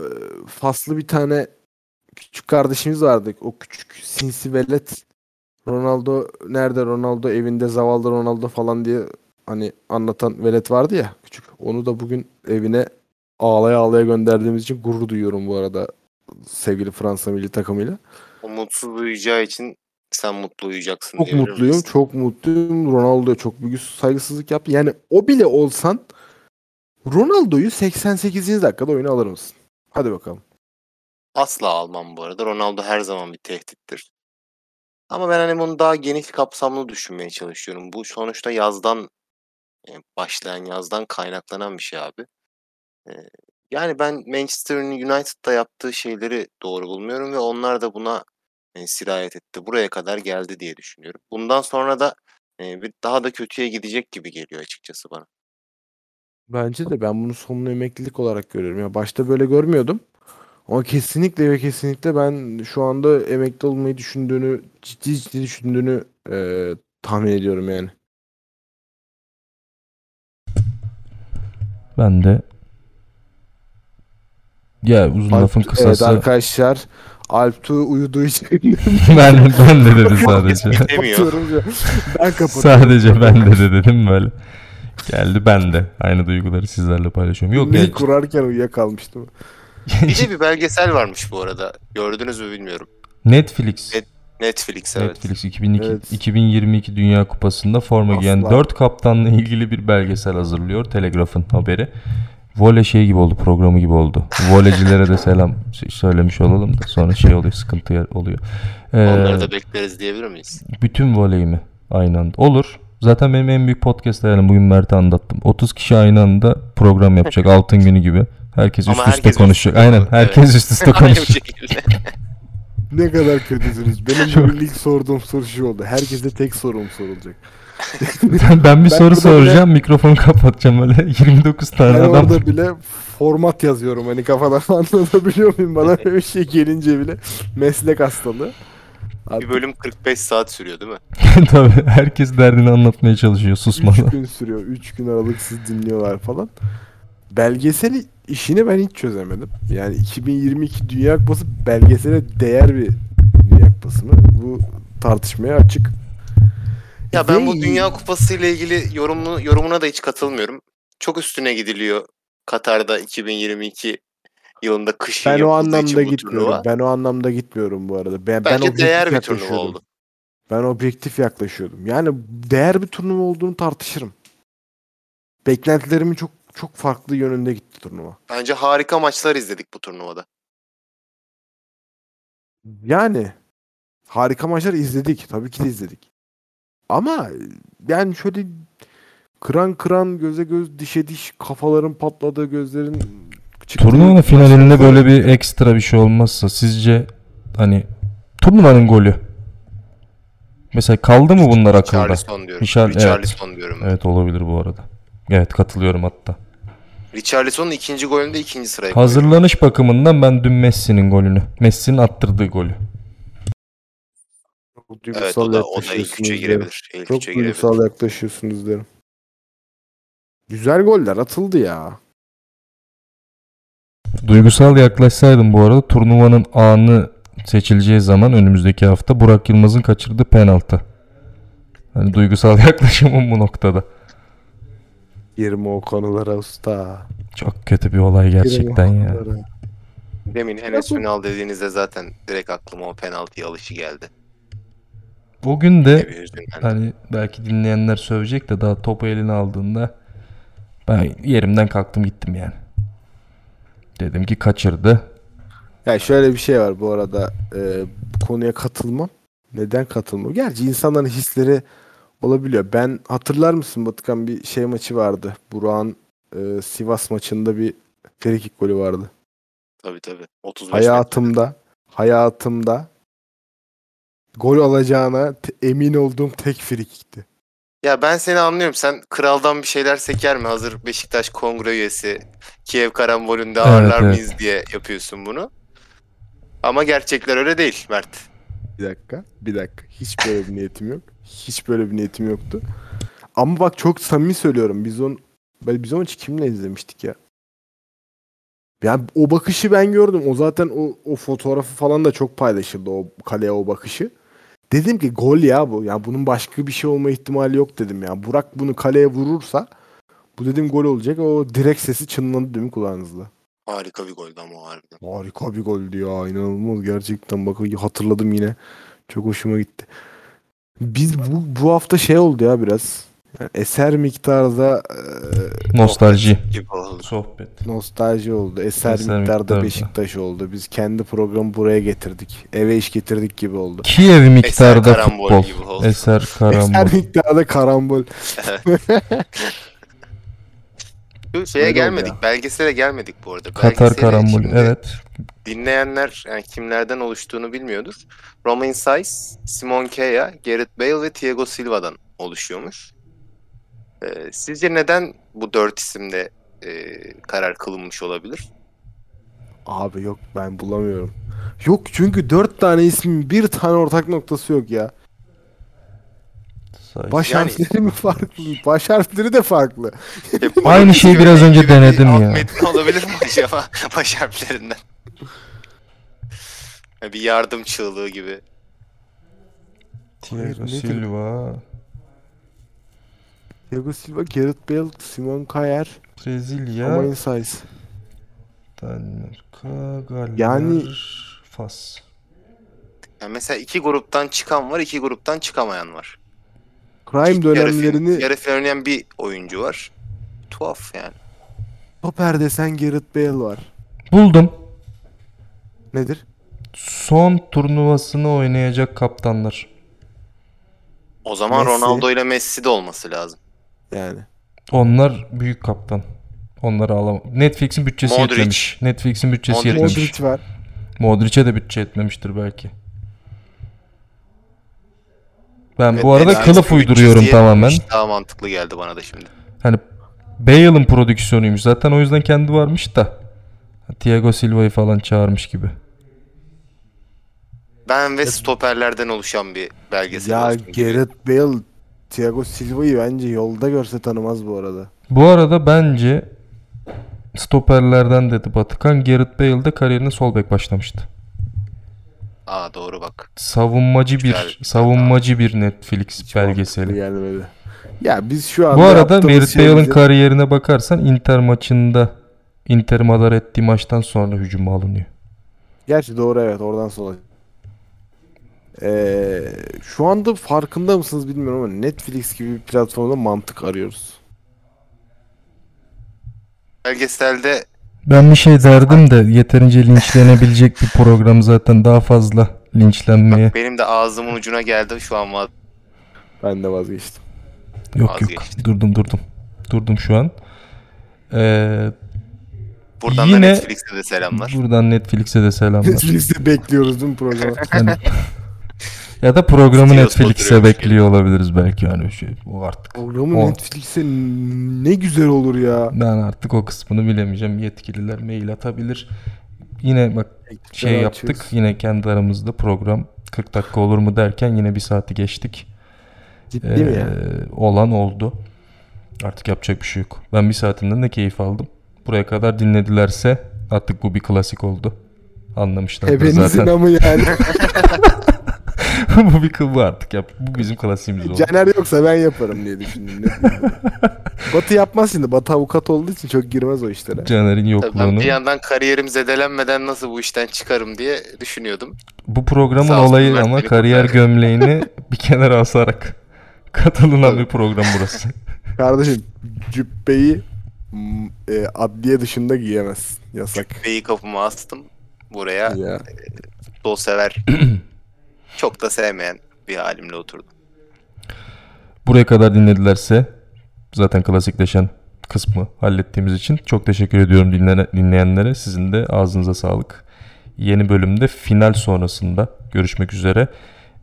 faslı bir tane küçük kardeşimiz vardı. O küçük sinsi velet Ronaldo nerede Ronaldo evinde zavallı Ronaldo falan diye hani anlatan velet vardı ya küçük. Onu da bugün evine ağlaya ağlaya gönderdiğimiz için gurur duyuyorum bu arada sevgili Fransa milli takımıyla. O mutsuz uyuyacağı için sen mutlu uyuyacaksın Çok mutluyum, miyiz? çok mutluyum. Ronaldo'ya çok büyük saygısızlık yaptı. Yani o bile olsan Ronaldo'yu 88. dakikada oyuna alır mısın? Hadi bakalım. Asla almam bu arada. Ronaldo her zaman bir tehdittir. Ama ben hani bunu daha geniş kapsamlı düşünmeye çalışıyorum. Bu sonuçta yazdan e, başlayan yazdan kaynaklanan bir şey abi. E, Yani ben Manchester United'da yaptığı şeyleri doğru bulmuyorum ve onlar da buna e, sirayet etti. Buraya kadar geldi diye düşünüyorum. Bundan sonra da e, bir daha da kötüye gidecek gibi geliyor açıkçası bana. Bence de ben bunu sonunu emeklilik olarak görüyorum. Ya başta böyle görmüyordum. Ama kesinlikle ve kesinlikle ben şu anda emekli olmayı düşündüğünü, ciddi ciddi düşündüğünü e, tahmin ediyorum yani. Ben de ya uzun Alp- lafın Evet kısası Alptu uyuduğu için ben, ben de dedi sadece. Demiyor. kapatıyorum. Ben kapatıyorum. sadece ben de de dedim böyle. Geldi ben de. Aynı duyguları sizlerle paylaşıyorum. Yok ya, kurarken uyuyakalmıştım. Bir de bir belgesel varmış bu arada. Gördünüz mü bilmiyorum. Netflix. Net- Netflix evet. Netflix 2002, Evet. 2022 Dünya Kupası'nda forma giyen Asla. 4 kaptanla ilgili bir belgesel hazırlıyor. Telegraf'ın haberi. Voley şey gibi oldu, programı gibi oldu. Volecilere de selam söylemiş olalım da sonra şey oluyor, sıkıntı oluyor. Ee, Onları da bekleriz diyebilir miyiz? bütün voley mi aynı anda? Olur. Zaten benim en büyük podcast hayalim bugün Mert'e anlattım. 30 kişi aynı anda program yapacak altın günü gibi. Herkes Ama üst üste herkes üst konuşacak. Aynen. konuşuyor. Herkes üst üste konuşacak. Ne kadar kötüsünüz. Benim ilk sorduğum soru şu oldu. Herkese tek sorum sorulacak. Ben, ben bir Ben soru soracağım. Mikrofonu kapatacağım öyle. 29 tane Ben adam. orada bile format yazıyorum hani kafadan anlatabiliyor muyum? Bana böyle bir şey gelince bile meslek hastalığı. Abi, Bir bölüm 45 saat sürüyor değil mi? Tabii herkes derdini anlatmaya çalışıyor 3 susmadan. gün sürüyor. 3 gün aralıksız dinliyorlar falan. Belgeseli işini ben hiç çözemedim. Yani 2022 Dünya Kupası belgesele değer bir Dünya Kupası mı? Bu tartışmaya açık. Ya ben bu Dünya Kupası ile ilgili yorumunu, yorumuna da hiç katılmıyorum. Çok üstüne gidiliyor Katar'da 2022 yılında kışın Ben o anlamda gitmiyorum. turnuva. Ben o anlamda gitmiyorum bu arada. Ben, ben Bence objektif değer bir turnuva oldu. Ben objektif yaklaşıyordum. Yani değer bir turnuva olduğunu tartışırım. Beklentilerimin çok çok farklı yönünde gitti turnuva. Bence harika maçlar izledik bu turnuvada. Yani harika maçlar izledik. Tabii ki de izledik. Ama yani şöyle kıran kıran göze göz dişe diş kafaların patladığı gözlerin Turnuvanın finalinde böyle bir ekstra bir şey olmazsa sizce hani turnuvanın golü mesela kaldı mı bunlar akılda? Richarlison diyorum. Richar- evet. Richarlison diyorum. ben. Evet olabilir bu arada. Evet katılıyorum hatta. Richarlison'un ikinci golünde ikinci sıraya koyuyorum. Hazırlanış bakımından ben dün Messi'nin golünü, Messi'nin attırdığı golü. Çok Evet duygusal o da, o da ilk üçe girebilir. İlk Çok üçe girebilir. duygusal yaklaşıyorsunuz derim. Güzel goller atıldı ya. Duygusal yaklaşsaydım bu arada turnuvanın anı seçileceği zaman önümüzdeki hafta Burak Yılmaz'ın kaçırdığı penaltı. Hani duygusal yaklaşımım bu noktada. Girme o konulara usta. Çok kötü bir olay gerçekten ya. Demin Enes Ünal dediğinizde zaten direkt aklıma o penaltıya alışı geldi. Bugün Ne de hani belki dinleyenler sövecek de daha topu eline aldığında ben yerimden kalktım gittim yani. Dedim ki kaçırdı. Ya şöyle bir şey var bu arada e, bu konuya katılmam. Neden katılmam? Gerçi insanların hisleri olabiliyor. Ben hatırlar mısın Batıkan bir şey maçı vardı. Burak'ın e, Sivas maçında bir frikik golü vardı. Tabii tabii. 35 metre. Hayatımda hayatımda gol alacağına emin olduğum tek frikikti. Ya ben seni anlıyorum. Sen kraldan bir şeyler seker mi? Hazır Beşiktaş kongre üyesi Kiev karambolünde ağırlar evet. mıyız diye yapıyorsun bunu. Ama gerçekler öyle değil Mert. Bir dakika, bir dakika. Hiç böyle bir niyetim yok. Hiç böyle bir niyetim yoktu. Ama bak çok samimi söylüyorum. Biz on ben- biz o maçı kimle izlemiştik ya? Yani o bakışı ben gördüm. O zaten o, o fotoğrafı falan da çok paylaşıldı o kaleye o bakışı. Dedim ki gol ya bu. Ya bunun başka bir şey olma ihtimali yok dedim ya. Burak bunu kaleye vurursa bu dedim gol olacak. O direkt sesi çınladı değil mi kulağınızda? Harika bir goldü ama harbiden. Harika bir goldü ya. inanılmaz gerçekten. Bak hatırladım yine. Çok hoşuma gitti. Biz bu, bu hafta şey oldu ya biraz. Yani eser miktarda e, Nostalji. Gibi oldu. Sohbet. nostalji oldu. Eser, Eser miktarda miktarda. Beşiktaş oldu. Biz kendi programı buraya getirdik. Eve iş getirdik gibi oldu. Kiev miktarda karambol futbol. gibi oldu. Eser karambol. Eser miktarda karambol. Şeye Öyle gelmedik. ya. Belgesele gelmedik bu arada. Katar karambol. Evet. Dinleyenler yani kimlerden oluştuğunu bilmiyordur. Romain Saiz, Simon Kea, Gareth Bale ve Thiago Silva'dan oluşuyormuş. Ee, sizce neden bu dört isimde e, karar kılınmış olabilir? Abi yok ben bulamıyorum. Yok çünkü dört tane ismin bir tane ortak noktası yok ya. Say- Baş Yani- harfleri mi farklı? Baş harfleri de farklı. Hep Aynı şeyi biraz önce denedim ya. metni olabilir mi acaba baş harflerinden? Ya bir yardım çığlığı gibi. Thiago? Silva, Thiago Silva, Gareth Bale, Simon Kjaer, Brezilya, Romain Saiz. Danimarka, Galler, Yani- Fas. Yani mesela iki gruptan çıkan var, iki gruptan çıkamayan var. Prime İlk yarı dönemlerini yarı final oynayan bir oyuncu var. Tuhaf yani. stoper desen Gareth Bale var. Buldum. Nedir? Son turnuvasını oynayacak kaptanlar. O zaman Messi. Ronaldo ile Messi de olması lazım. Yani. Onlar büyük kaptan. Onları alamam. Netflix'in bütçesi Modric. yetmemiş. Netflix'in bütçesi Modric. yetmemiş. Modric var. Modric'e de bütçe yetmemiştir belki. Ben Evet, bu arada Netflix'in kılıf uyduruyorum tamamen. Daha mantıklı geldi bana da şimdi. Hani Bale'ın prodüksiyonuymuş. Zaten o yüzden kendi varmış da. Thiago Silva'yı falan çağırmış gibi. Ben ve stoperlerden oluşan bir belgesel Ya. Gareth Bale, Thiago Silva'yı bence yolda görse tanımaz bu arada. Bu arada bence stoperlerden dedi Batıkan. Gareth Bale de kariyerine sol bek başlamıştı. Aa doğru bak. Savunmacı Güzel. bir savunmacı bir Netflix Hiç belgeseli. gelmedi. Ya biz şu anda Bu arada Gareth şey Bale'ın bize- kariyerine bakarsan Inter maçında Inter madar ettiği maçtan sonra hücuma alınıyor. Gerçi doğru evet oradan sola. Ee, şu anda farkında mısınız bilmiyorum ama Netflix gibi bir platformda mantık arıyoruz. Belgeselde Ben bir şey derdim de yeterince linçlenebilecek bir program zaten daha fazla linçlenmeye. bak benim de ağzımın ucuna geldi şu an vaz- Ben de vazgeçtim. Yok yok vazgeçtim. durdum durdum. Durdum şu an. Ee, Buradan Yine- da Netflix'e de selamlar. buradan Netflix'e de selamlar. Netflix'te bekliyoruz değil mi programı? Yani- ya da programı Netflix'e bekliyor olabiliriz belki yani şey o artık. Programı O- Netflix'e ne güzel olur ya. Ben artık o kısmını bilemeyeceğim. Yetkililer mail atabilir. Yine bak şey Ben yaptık. açıyoruz. Yine kendi aramızda program 40 dakika olur mu derken yine bir saati geçtik. Ciddi mi ya? Ee, Olan oldu. Artık yapacak bir şey yok. Ben bir saatinden de keyif aldım. Buraya kadar dinledilerse artık bu bir klasik oldu. Anlamışlar Ebenizin zaten. amı yani. bu bir kıl bu artık yap. Bu bizim klasiğimiz oldu. Caner yoksa ben yaparım diye düşündüm. Batı yapmaz şimdi. Batı avukat olduğu için çok girmez o işlere. Caner'in Tabii ben yokluğunu. bir yandan kariyerim zedelenmeden nasıl bu işten çıkarım diye düşünüyordum. Bu programın Sağ olayı ama kariyer gömleğini bir kenara asarak katılınan bir program burası. Kardeşim cübbeyi e, adliye dışında giyemezsin. Yasak. Beyi kapıma astım. Buraya Ya. futbol sever. çok da sevmeyen bir halimle oturdum. Buraya kadar dinledilerse zaten klasikleşen kısmı hallettiğimiz için çok teşekkür ediyorum dinleyenlere. Sizin de ağzınıza sağlık. Yeni bölümde final sonrasında görüşmek üzere.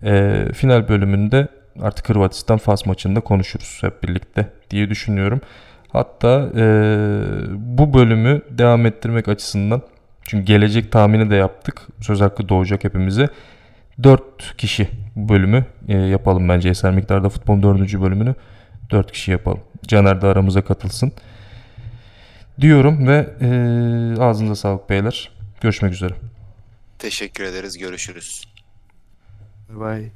Ee, final bölümünde artık Hırvatistan Fas maçında konuşuruz hep birlikte diye düşünüyorum. Hatta ee, bu bölümü devam ettirmek açısından çünkü gelecek tahmini de yaptık. Söz hakkı doğacak hepimize. 4 kişi bölümü e, yapalım bence. Eser Miktar'da futbolun 4. bölümünü 4 kişi yapalım. Caner de aramıza katılsın. Diyorum ve e, ağzınıza sağlık beyler. Görüşmek üzere. Teşekkür ederiz. Görüşürüz. Bye.